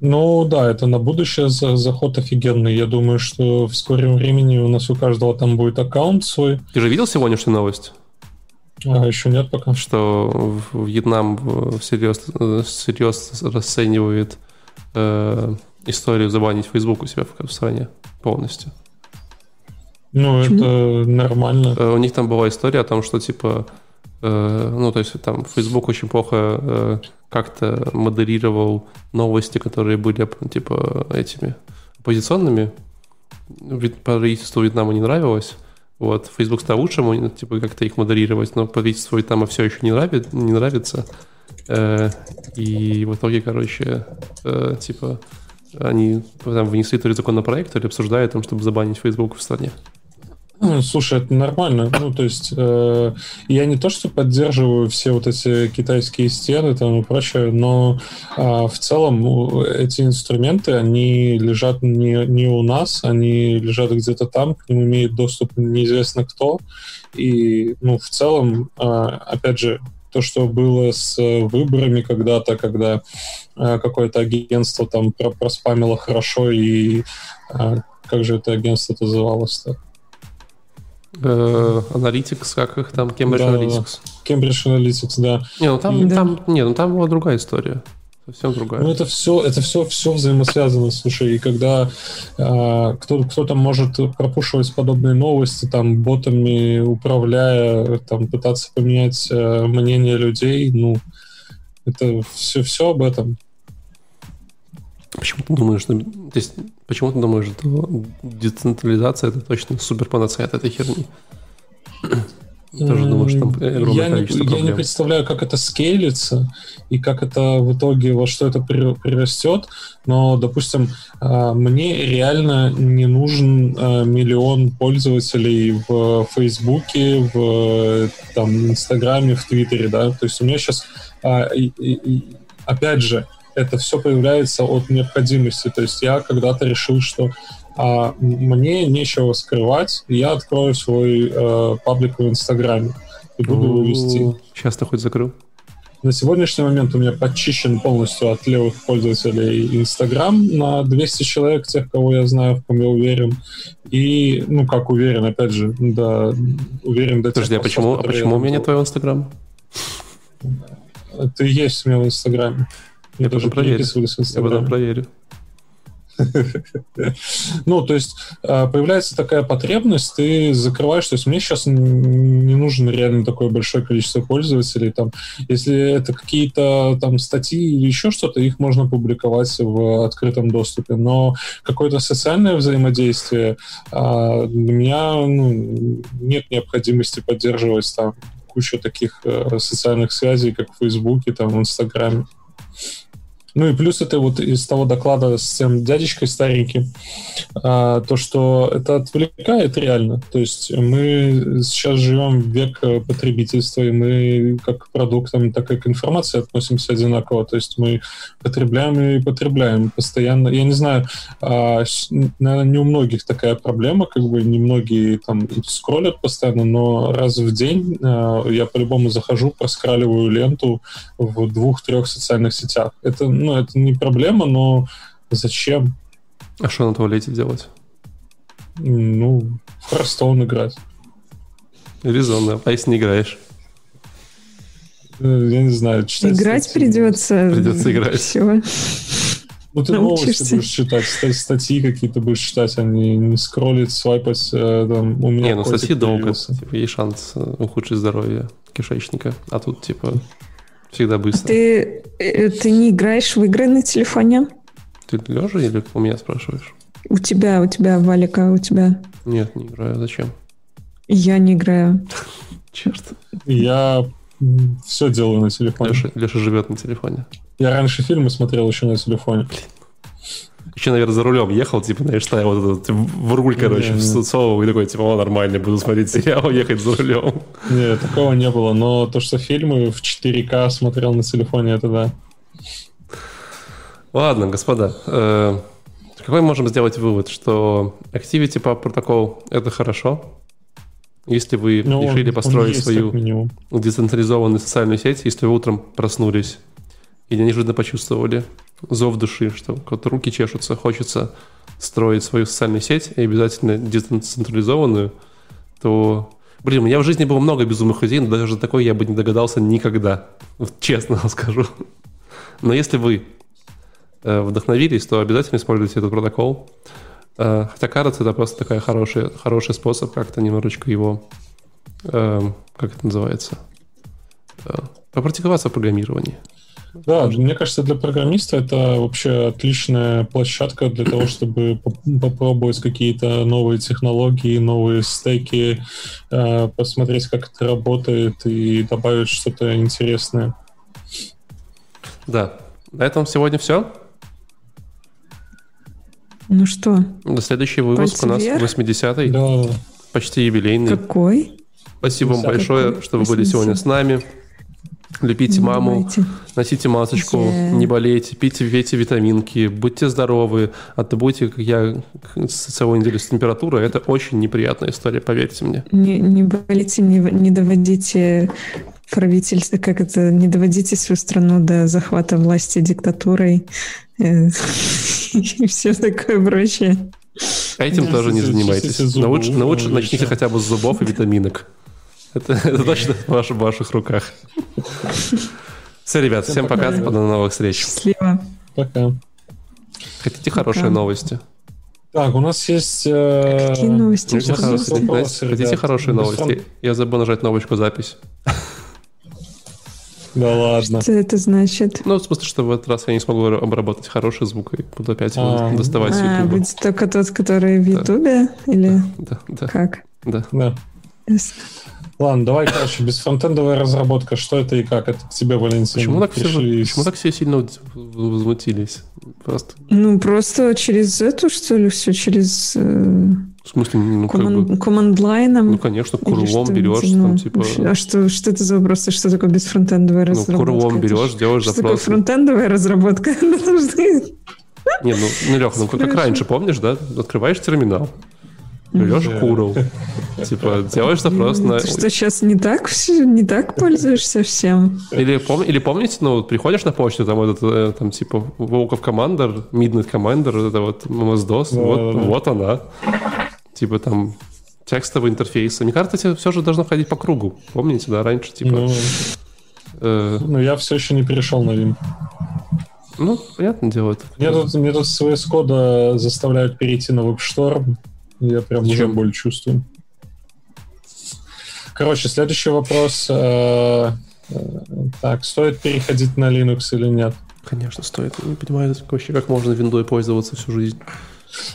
Ну да, это на будущее заход офигенный. Я думаю, что в скором времени у нас у каждого там будет аккаунт свой. Ты же видел сегодняшнюю новость? А, еще нет пока. Что Вьетнам всерьез, всерьез расценивает э, историю забанить Facebook у себя в, в стране полностью. Ну, Почему? это нормально. Э, у них там была история о том, что, типа, Э, ну, то есть там Facebook очень плохо э, как-то модерировал новости, которые были типа этими оппозиционными. Правительству Вьетнама не нравилось. Вот, Facebook стал лучшим, типа, как-то их модерировать, но правительству Вьетнама все еще не, нравит, не нравится. Э, и в итоге, короче, типа, они там внесли то ли законопроект, то ли обсуждают, там, чтобы забанить Facebook в стране. Ну, слушай, это нормально. Ну, то есть, э, я не то, что поддерживаю все вот эти китайские стены там и прочее, но э, в целом эти инструменты, они лежат не, не у нас, они лежат где-то там, к ним имеет доступ неизвестно кто. И, ну, в целом, э, опять же, то, что было с выборами когда-то, когда э, какое-то агентство там проспамило хорошо, и э, как же это агентство называлось-то? Э, Analytics, как их там, Cambridge да, Analytics. Cambridge Analytics, да. Не, ну там, и, там, да. не, ну там была другая история. Совсем другая. Ну, это все, это все, все взаимосвязано, слушай, и когда э, кто, кто-то может пропушивать подобные новости, там, ботами управляя, там, пытаться поменять э, мнение людей, ну, это все, все об этом. Почему ты думаешь, что, то есть, почему ты думаешь, что децентрализация это точно супер панацея от этой херни? Тоже думаю, что там огромное я количество не, проблем. Я не представляю, как это скейлится и как это в итоге, во что это прирастет, но, допустим, а, мне реально не нужен а, миллион пользователей в Фейсбуке, в там, Инстаграме, в Твиттере, да, то есть у меня сейчас, а, опять же, это все появляется от необходимости. То есть я когда-то решил, что а, мне нечего скрывать, я открою свой э, паблик в Инстаграме и буду его вести. Сейчас ты хоть закрыл? На сегодняшний момент у меня подчищен полностью от левых пользователей Инстаграм на 200 человек, тех, кого я знаю, в ком я уверен. И, ну, как уверен, опять же, да, уверен до Подожди, тех, а почему, а почему у меня нет твоего Инстаграма? Ты есть у меня в Инстаграме. Я, тоже проверю. Я потом проверю. Ну, то есть а, появляется такая потребность, ты закрываешь, то есть мне сейчас не нужно реально такое большое количество пользователей, там, если это какие-то там статьи или еще что-то, их можно публиковать в открытом доступе, но какое-то социальное взаимодействие а, для меня ну, нет необходимости поддерживать там кучу таких э, социальных связей, как в Фейсбуке, там, в Инстаграме. Ну и плюс это вот из того доклада с тем дядечкой стареньким, а, то, что это отвлекает реально. То есть мы сейчас живем в век потребительства, и мы как к продуктам, так и к информации относимся одинаково. То есть мы потребляем и потребляем постоянно. Я не знаю, а, наверное, не у многих такая проблема, как бы не многие там скроллят постоянно, но раз в день а, я по-любому захожу, проскраливаю ленту в двух-трех социальных сетях. Это ну, это не проблема, но зачем? А что на туалете делать? Ну, в Hearthstone играть. Резонно. А если не играешь? Э, я не знаю, читать Играть статьи. придется. Придется играть. Всего. Ну, ты новости будешь читать, статьи какие-то будешь читать, а не, не скроллить, свайпать. Э, там, у меня не, ну статьи долго. Типа, есть шанс э, ухудшить здоровье кишечника. А тут, типа, Всегда быстро. Ты, э, ты не играешь в игры на телефоне? Ты лежа или у меня спрашиваешь? У тебя, у тебя, Валика, у тебя. Нет, не играю. Зачем? Я не играю. Черт. Я все делаю на телефоне. Леша, Леша живет на телефоне. Я раньше фильмы смотрел еще на телефоне. Блин. Еще, наверное, за рулем ехал, типа, знаешь, ставил вот этот в руль, короче, mm всовывал, и такой, типа, о, нормально, буду смотреть сериал, ехать за рулем. Нет, такого не было, но то, что фильмы в 4К смотрел на телефоне, это да. Ладно, господа, э, какой можем сделать вывод, что Activity Pub протокол — это хорошо, если вы ну, решили построить свою децентрализованную социальную сеть, если вы утром проснулись и неожиданно почувствовали, зов души, что как-то руки чешутся, хочется строить свою социальную сеть и обязательно децентрализованную, то, блин, у меня в жизни было много безумных идей, но даже такой я бы не догадался никогда, честно скажу. Но если вы э, вдохновились, то обязательно используйте этот протокол. Э, хотя кажется, это просто такой хороший, хороший способ как-то немножечко его, э, как это называется, попрактиковаться в программировании. Да, мне кажется, для программиста это вообще отличная площадка для того, чтобы попробовать какие-то новые технологии, новые стеки, э, посмотреть, как это работает и добавить что-то интересное. Да. На этом сегодня все. Ну что? До следующий выпуск у нас 80-й. Да. Почти юбилейный. Какой? Спасибо вам большое, что вы были сегодня с нами. Любите не маму, давайте. носите масочку, yeah. не болейте, пейте, пейте витаминки, будьте здоровы, а то будете, как я, с целую неделю с температурой. Это очень неприятная история, поверьте мне. Не, не болейте, не, не доводите правительство, как это, не доводите свою страну до захвата власти диктатурой э, и все такое прочее. Этим тоже не занимайтесь. Но лучше, но лучше начните хотя бы с зубов и витаминок. Это, это точно в ваших, в ваших руках. Все, ребят, всем, всем пока, пока до новых встреч. Счастливо. Пока. Хотите пока. хорошие новости? Так, у нас есть... Э... Какие новости? Хотите, хорошие, вопросы, хотите хорошие новости? Я забыл нажать кнопочку запись. Да ладно. Что это значит? Ну, в смысле, что в этот раз я не смогу обработать хороший звук и буду опять его а. доставать с YouTube. А, будет только тот, который в Ютубе? Или да, да. как? Да. Да. Ладно, давай, короче, бесфронтендовая разработка. Что это и как? Это к тебе, Валентин. Почему так, все, почему так все сильно возмутились? Просто. Ну, просто через эту, что ли, все через... Э, в смысле, ну, command, как бы... Line? Ну, конечно, курлом берешь, ну, там, типа... А что, что это за вопрос? Что такое бесфронтендовая ну, разработка? Ну, курлом берешь, делаешь что запрос. Что такое фронтендовая разработка? Не, ну, ну Лех, ну как раньше, помнишь, да? Открываешь терминал, берешь курл, типа делаешь запрос на... Ты что, сейчас не так, не так пользуешься всем? Или, пом... Или помните, ну, приходишь на почту, там этот, э, там, типа, Волков Commander, Midnight Commander, это вот MS-DOS, да, вот, да. вот она. Типа там текстовый интерфейс. Мне кажется, все же должно ходить по кругу. Помните, да, раньше, типа... Ну, э... ну я все еще не перешел на Vim. Ну, понятно дело. Это. Мне тут, мне тут с VS Code заставляют перейти на WebStorm. Я прям Чем? уже боль чувствую. Короче, следующий вопрос. Э, э, так, стоит переходить на Linux или нет? Конечно, стоит. Я не понимаю вообще, как можно виндой пользоваться всю жизнь.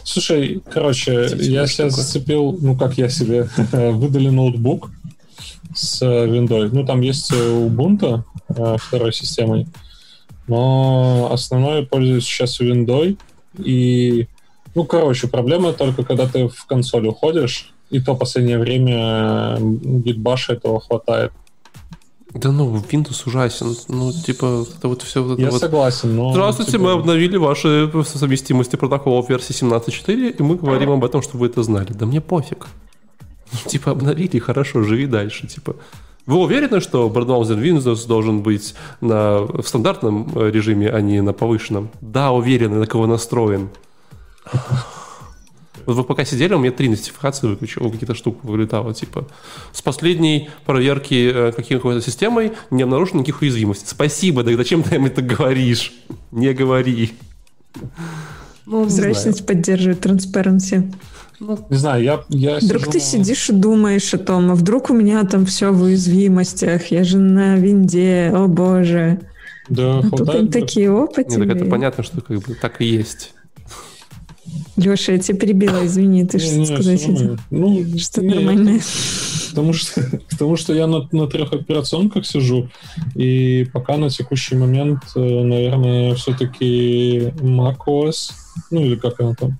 Слушай, короче, Кстати, я себя зацепил, ну как я себе, выдали ноутбук с виндой. Ну там есть Ubuntu э, второй системой, но основной пользуюсь сейчас виндой и ну, короче, проблема только, когда ты в консоль уходишь, и то последнее время гитбаша этого хватает. Да ну, Windows ужасен. Ну, типа, это вот все вот это Я вот... согласен, но... Здравствуйте, типа... мы обновили ваши совместимости протоколов версии 17.4, и мы говорим об этом, чтобы вы это знали. Да мне пофиг. Типа, обновили, хорошо, живи дальше. Типа, вы уверены, что браузер Windows должен быть на, в стандартном э, режиме, а не на повышенном? Да, уверены, на кого настроен. Вот вы пока сидели, у меня три нотификации выключил, какие-то штуки вылетало, типа, с последней проверки э, какой-то системой не обнаружено никаких уязвимостей. Спасибо, да зачем ты им это говоришь? Не говори. Ну, Прозрачность поддерживает transparency. Ну, не знаю, я, я Вдруг сижу... ты сидишь и думаешь о том, а вдруг у меня там все в уязвимостях, я же на винде, о боже. Да, а тут такие опыты. Нет, так это понятно, что как бы так и есть. Леша, я тебя перебила, извини, ты что сказать хотел? Ну, что нормально. Потому что, потому что я на, на трех операционках сижу, и пока на текущий момент, э, наверное, все-таки macOS, ну или как она там.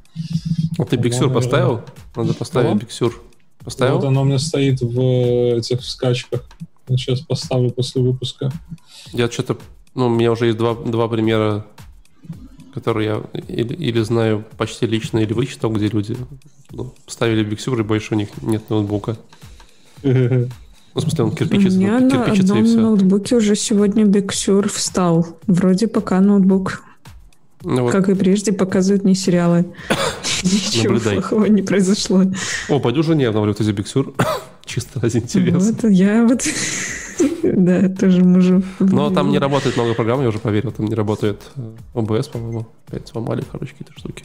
А ты Биксюр наверное... поставил? Надо поставить Биксюр. Поставил? Вот она у меня стоит в этих скачках. Сейчас поставлю после выпуска. Я что-то... Ну, у меня уже есть два, два примера который я или, или знаю почти лично, или вычитал, где люди ну, ставили биксюр, и больше у них нет ноутбука. Ну, в смысле, он кирпич, у меня кирпичится на одном ноутбуке уже сегодня биксюр встал. Вроде пока ноутбук, ну, вот. как и прежде, показывает не сериалы. Ничего Наблюдай. плохого не произошло. О, пойду жене обновлю за биксюр. Чисто ради интереса. Вот, я вот Да, тоже мужу. Но там не работает много программ, я уже поверил, там не работает э, по-моему. Опять сломали, короче, какие-то штуки.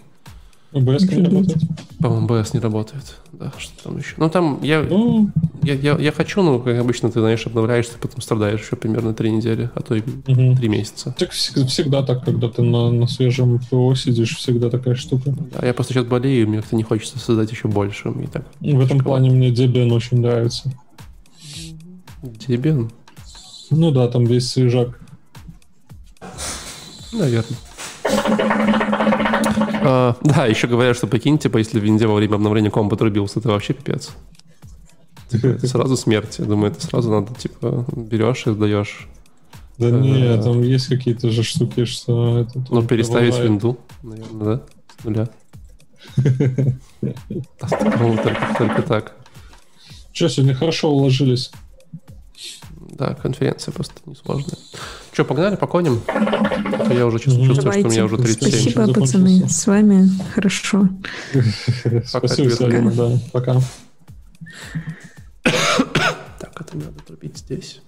ОБС не работает? По-моему, ОБС не работает. Да, что там еще? Ну, там я, ну, я, я, я хочу, но, как обычно, ты, знаешь, обновляешься, потом страдаешь еще примерно три недели, а то и угу. три месяца. Так всегда так, когда ты на, на свежем ПО сидишь, всегда такая штука. Да, я просто сейчас болею, и мне как-то не хочется создать еще больше. И так, В этом плане мне Debian очень нравится. Debian? Ну да, там весь свежак. Наверное. А, да, еще говорят, что прикинь, типа, если в винде во время обновления комп отрубился, это вообще пипец. Типа, это сразу смерть. Я думаю, это сразу надо, типа, берешь и сдаешь. Да не, там есть какие-то же штуки, что... Это ну, переставить винду, наверное, да? С нуля. Только так. Что, сегодня хорошо уложились? Да, конференция просто несложная. Что, погнали, поконим? А я уже чувствую, чувствую что у меня уже 37. Спасибо, пацаны, с вами хорошо. Спасибо, да, пока. Так, это надо трубить здесь.